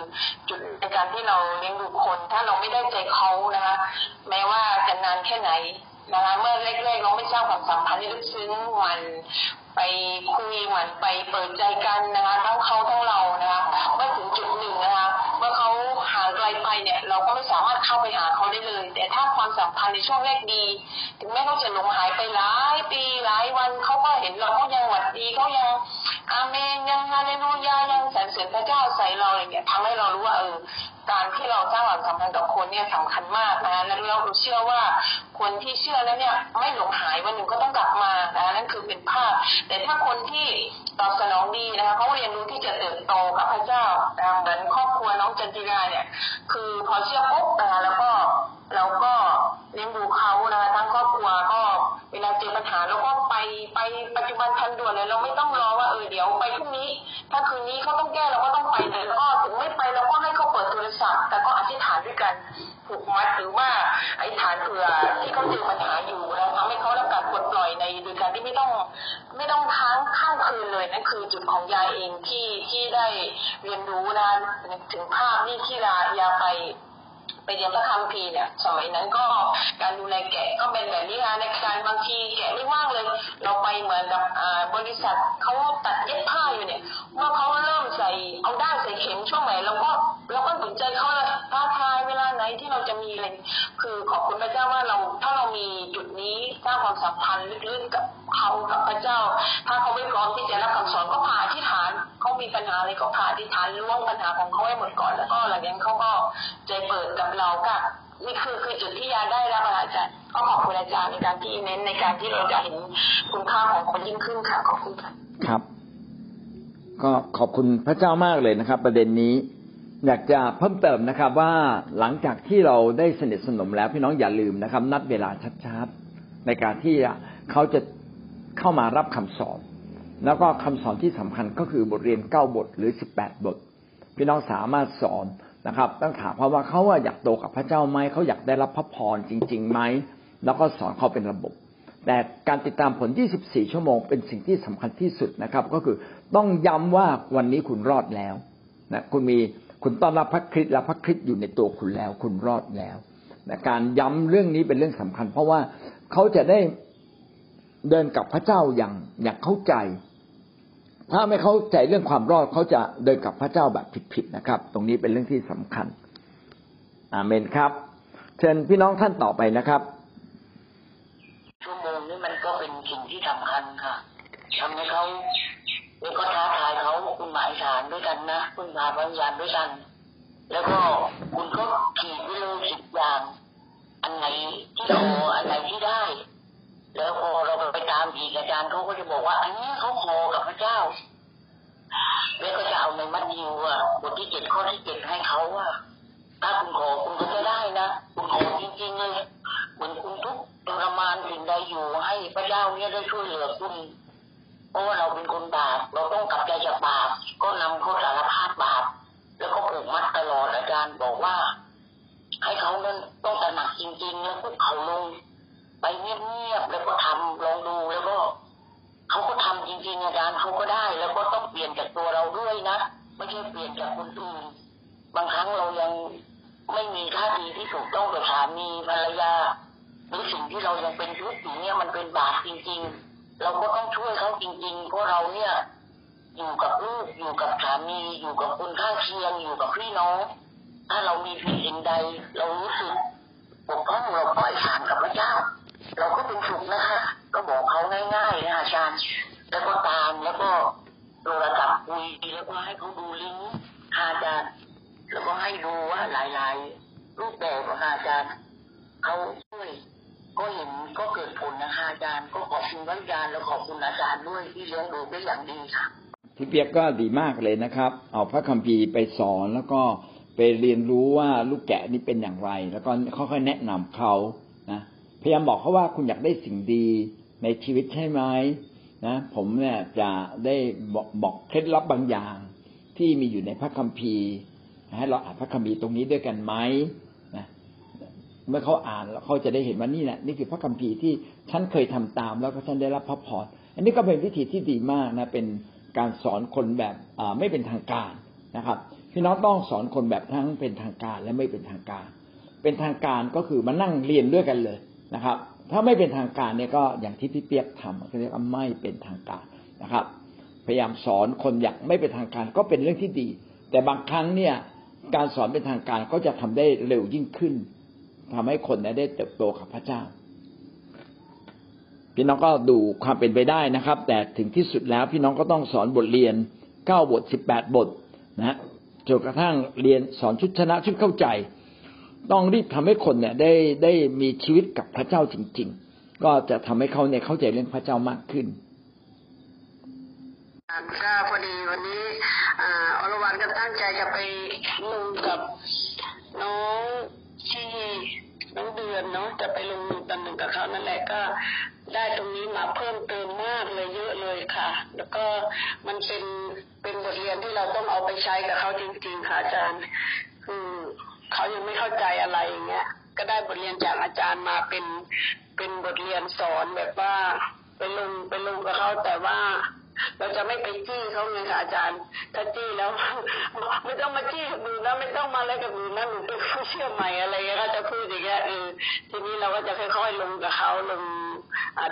จุดในการที่เราเลี้ยงดูคน ถ้าเราไม่ได้ใจเขานะคะแม้ว่าจะนานแค่ไหนนะคะเมื่อแรกๆเราไม่สร้างความสัมพันธ์ที่ลึกซึ้งวันไปคุยเหมือนไปเปิดใจกันนะคะทั้งเขาทั้งเรานะคะเมื่อถึงจุดหนึ่งนะคะ มื่อเขาห่างไกลไปเนี่ย เราก็ไม่สามารถเข้าไปหาเขาได้เลย แต่ถ้าความสัมพันธ์ในช่วงแรกดี ถึงแม้เขาจะหลงหายไปหลายปีหลายวันเขาก็เห็นเราก็ยังหวัดดีเขายังอาเมนยังฮาเลลูยายังสรรเสริญพระเจ้าใส่เราอย่างเงี้ยทำให้เรารู้ว่าเออ การที่เราสร้างความสัมพันธ์กับคนเนี่ยสำคัญมากนะแล้วเราเชื่อว่าคนที่เชื่อแล้วเนี่ยไม่หลงหายวันหนึ่งก็ต้องกลับมานะนั่นคือเป็นภาพ แต่ถ้าคนที่ตอบสนองดีนะคะเขาเรียนรู้ที่จะเติบโตกับพระเจ้าเหมือนครอบครัวน้องจันจิราเนี่ย คือพอเชื่อปุ๊บนะคะแล้วก็เราก็เลี้ยงดูเขานะคะทั้งครอบครัวก็เวลาเจอปัญหาเราก็ไปไปปัจจุบันทันด่วนเลยเราไม่ต้องรอว่าเออเดี๋ยวไปพรุ่งนี้ ถ้าคืนนี้เขาต้องแก้เราก็ต้องไปเลยแล้วก็ถึงไม่ไปเราก็ แต่ก็อธิษฐานด้วยกันผูกมัดหรือว่าอธิษฐานเผื่อที่เขาเจอปัญหาอยู่นะทำให้เขารับการปลดปล่อยในโดยการที่ไม่ต้องไม่ต้องค้างข้างคืนเลยนั่นคือจุดของยายเองที่ที่ได้เรียนรู้นะถึงภาพนี่ที่ลายาไป ไปเรียนพระคัมภีร์เนี่ย สมัยนั้นก็การดูแลแกะก็เป็นแบบนี้นะในการบางทีแกะไม่ว่างเลย เราไปเหมือนกับอ่าบริษัทเขาตัดเย็บผ้าอยู่เนี่ยเมื่อเขาเริ่มใส่เอาด้านใส่เข็มช่วงไหนเราก็เราก็สนใจเขาเลยท้าทายเวลาไหนที่เราจะมีอะไรคือขอบคุณพระเจ้าว่าเราถ้าเรามีจุดนี้สร้างความสัมพันธ์ลึกๆกับเขากับพระเจ้า ถ้าเขาไม่พร้อมที่จะรับคำสอนก็ผ่าอธิษฐาน เขามีปัญหาอะไรก็ผ่าอธิษฐานล่วงปัญหาของเขาให้หมดก่อนแล้วก็หลังจากนั้นเขาก็ใจเปิดกับเราค่ะนี่คือคือจุดที่ยาได้รับอาจารย์ก็ขอบคุณอาจารย์ในการที่เน้นในการที่เราจะเห็นคุณค่าของคนยิ่งขึ้นค่ะขอบคุณค่ะครับ ก็ขอบคุณพระเจ้ามากเลยนะครับ ประเด็นนี้ อยากจะเพิ่มเติมนะครับ ว่าหลังจากที่เราได้สนิทสนมแล้วพี่น้องอย่าลืมนะครับ นัดเวลาชัดๆในการที่เขาจะเข้ามารับคำสอน แล้วก็คำสอนที่สำคัญก็คือบทเรียนเก้าบทหรือสิบแปดบท พี่น้องสามารถสอนนะครับต้องถามเขาะว่าเขาว่าอยากโตกับพระเจ้าไหมเขาอยากได้รับพระพรจริงๆไหมแล้วก็สอนเขาเป็นระบบ แต่การติดตามผล 24 ชั่วโมง เป็นสิ่งที่สำคัญที่สุดนะครับ ก็คือต้องย้ำว่าวันนี้คุณรอดแล้วนะคุณมีคุณต้อนรับพระคริสต์และพระคริสต์อยู่ในตัวคุณแล้ว คุณรอดแล้วนะการย้ำเรื่องนี้เป็นเรื่องสำคัญ เพราะว่าเขาจะได้เดินกับพระเจ้าอย่างอย่างเข้าใจ ถ้าไม่เข้าใจเรื่องความรอดเขาจะเดินกับพระเจ้าแบบผิดๆนะครับ ตรงนี้เป็นเรื่องที่สำคัญ อาเมนครับ เชิญพี่น้องท่านต่อไปนะครับ ชั่วโมงนี้มันก็เป็นสิ่งที่สำคัญค่ะทำให้เขาแล้วก็ท้าทายเขาคุณหมายสารด้วยกันนะคุณพาพยานด้วยกัน แล้วก็คุณก็ขีดไว้เลยสิบอย่าง อันไหนที่ขออันไหนที่ได้ แล้วพอเราไปตามอีกอาจารย์เขาก็จะบอกว่า อันนี้เขาขอกับพระเจ้า แล้วก็จะเอาในมัทธิวอะบทที่เจ็ดข้อที่เจ็ดให้เขาว่าถ้าคุณขอคุณก็จะได้นะคุณขอจริงๆเลยเหมือนคุณทุกทรมานสิ่งใดอยู่ให้พระเจ้าเนี่ยได้ช่วยเหลือคุณเพราะว่าเราเป็นคนบาปเราต้องกลับใจจากบาปก็นำเขาสารภาพบาปแล้วก็ผูกมัดตลอดอาจารย์บอกว่า ให้เขานั้นต้องตระหนักจริง ๆ แล้วพวกเขาลง ไปเงียบๆแล้วก็ทำลองดูแล้วก็เขาก็ทำจริงๆอาจารย์เขาก็ได้ แล้วก็ต้องเปลี่ยนจากตัวเราด้วยนะไม่ใช่เปลี่ยนจากคนอื่นบางครั้งเรายังไม่มีท่าทีที่ถูกต้องกับสามีภรรยาหรือสิ่งที่เรายังเป็นทุกข์อยู่เนี่ยมันเป็นบาปจริง ๆ เราก็ต้องช่วยเขาจริงๆเพราะเราเนี่ยอยู่กับลูกอยู่กับสามีอยู่กับคนข้างเคียงอยู่กับพี่น้อง ถ้าเรามีผิดสิ่งใด เรารู้สึกปกป้องเราปล่อยสารกับพระเจ้า เราก็เป็นสุขนะคะ ก็บอกเขาง่ายๆนะอาจารย์ แล้วก็ตามแล้วก็โทรศัพท์คุยแล้วก็ให้เขาดูลิงก์อาจารย์แล้วก็ให้ดูว่าหลายๆ รูปแบบขอะค่ะอาจารย์เขาช่วยก็เห็นก็เกิดผลนะคะอาจารย์ก็ขอบคุณพระอาจารย์แล้วขอบคุณอาจารย์ด้วยที่เลี้ยงดูได้อย่างดีค่ะพี่เปียกก็ดีมากเลยนะครับ เอาพระคัมภีร์ไปสอนแล้วก็ไปเรียนรู้ว่าลูกแกะนี่เป็นอย่างไร แล้วก็ค่อยๆแนะนำเขา พยายามบอกเขาว่าคุณอยากได้สิ่งดีในชีวิตใช่ไหมนะผมเนี่ยจะได้บอกบอกเคล็ดลับบางอย่าง ที่มีอยู่ในพระคัมภีร์ให้เราอ่านพระคัมภีร์ตรงนี้ด้วยกันไหมนะเมื่อเขาอ่านแล้วเขาจะได้เห็นว่านี่แหละนี่คือพระคัมภีร์ที่ฉันเคยทำตาม แล้วก็ฉันได้รับพระพรอันนี้ก็เป็นวิธีที่ดีมากนะเป็นการสอนคนแบบไม่เป็นทางการนะครับพี่น้องต้องสอนคนแบบทั้งเป็นทางการและไม่เป็นทางการ เป็นทางการก็คือมานั่งเรียนด้วยกันเลย นะครับ ถ้าไม่เป็นทางการเนี่ยก็อย่างที่พี่เปียกทำก็เรียกว่าไม่เป็นทางการนะครับ พยายามสอนคนอยางไม่เป็นทางการก็เป็นเรื่องที่ดี แต่บางครั้งเนี่ยการสอนเป็นทางการก็จะทำได้เร็วยิ่งขึ้นทำให้คนเนี่ยได้เติบโตกับพระเจ้าพี่น้องก็ดูความเป็นไปได้นะครับ แต่ถึงที่สุดแล้วพี่น้องก็ต้องสอนบทเรียนเก้าบทสิบแปดบทนะจนกระทั่งเรียนสอนชุดชนะชุดเข้าใจ ต้องรีบทำให้คนเนี่ยได้ได้มีชีวิตกับพระเจ้าจริง ๆ ก็จะทำให้เขาเนี่ยเข้าใจเรื่องพระเจ้ามากขึ้นก็พอดีวันนี้ออรวรรณก็ตั้งใจจะไปลงกับน้องที่น้องเดือนเนาะจะไปลงตันหนึ่งกับเขานั่นแหละก็ได้ตรงนี้มาเพิ่มเติมมากเลยเยอะเลยค่ะ แล้วก็มันเป็นเป็นบทเรียนที่เราต้องเอาไปใช้กับเขาจริง ๆ ค่ะอาจารย์คือ เขายังไม่เข้าใจอะไรอย่างเงี้ยก็ได้บทเรียนจากอาจารย์มาเป็นเป็นบทเรียนสอนแบบว่าไปลงไปลงกับเขาแต่ว่าเราจะไม่ไปจี้เขาไงค่ะอาจารย์ ถ้าจี้แล้วไม่ต้องมาจี้กับหนูนะไม่ต้องมาอะไรกับหนูนะหนูเป็นผู้เชื่อใหม่อะไรก็จะพูดอย่างเงี้ยเออทีนี้เราก็จะค่อยๆลงกับเขาลง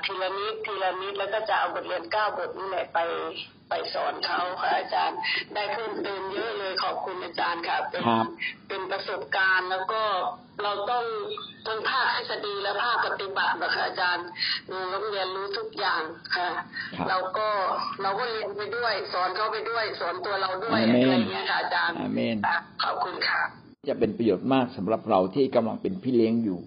ทีละนิดทีละนิดแล้วก็จะเอาบทเรียนเก้าบทนี่แหละไปไปสอนเขาค่ะอาจารย์ ได้เพิ่มเติมเยอะเลยขอบคุณอาจารย์ค่ะเป็นครับเป็นประสบการณ์แล้วก็เราต้องทั้งภาคทฤษฎีและภาคปฏิบัตินะคะอาจารย์เราต้องเรียนรู้ทุกอย่างค่ะครับเราก็เราก็เรียนไปด้วย สอนเขาไปด้วย สอนตัวเราด้วยอาเมนอะไรอย่างเงี้ยค่ะอาจารย์อาเมนค่ะขอบคุณค่ะ จะเป็นประโยชน์มากสำหรับเราที่กำลังเป็นพี่เลี้ยงอยู่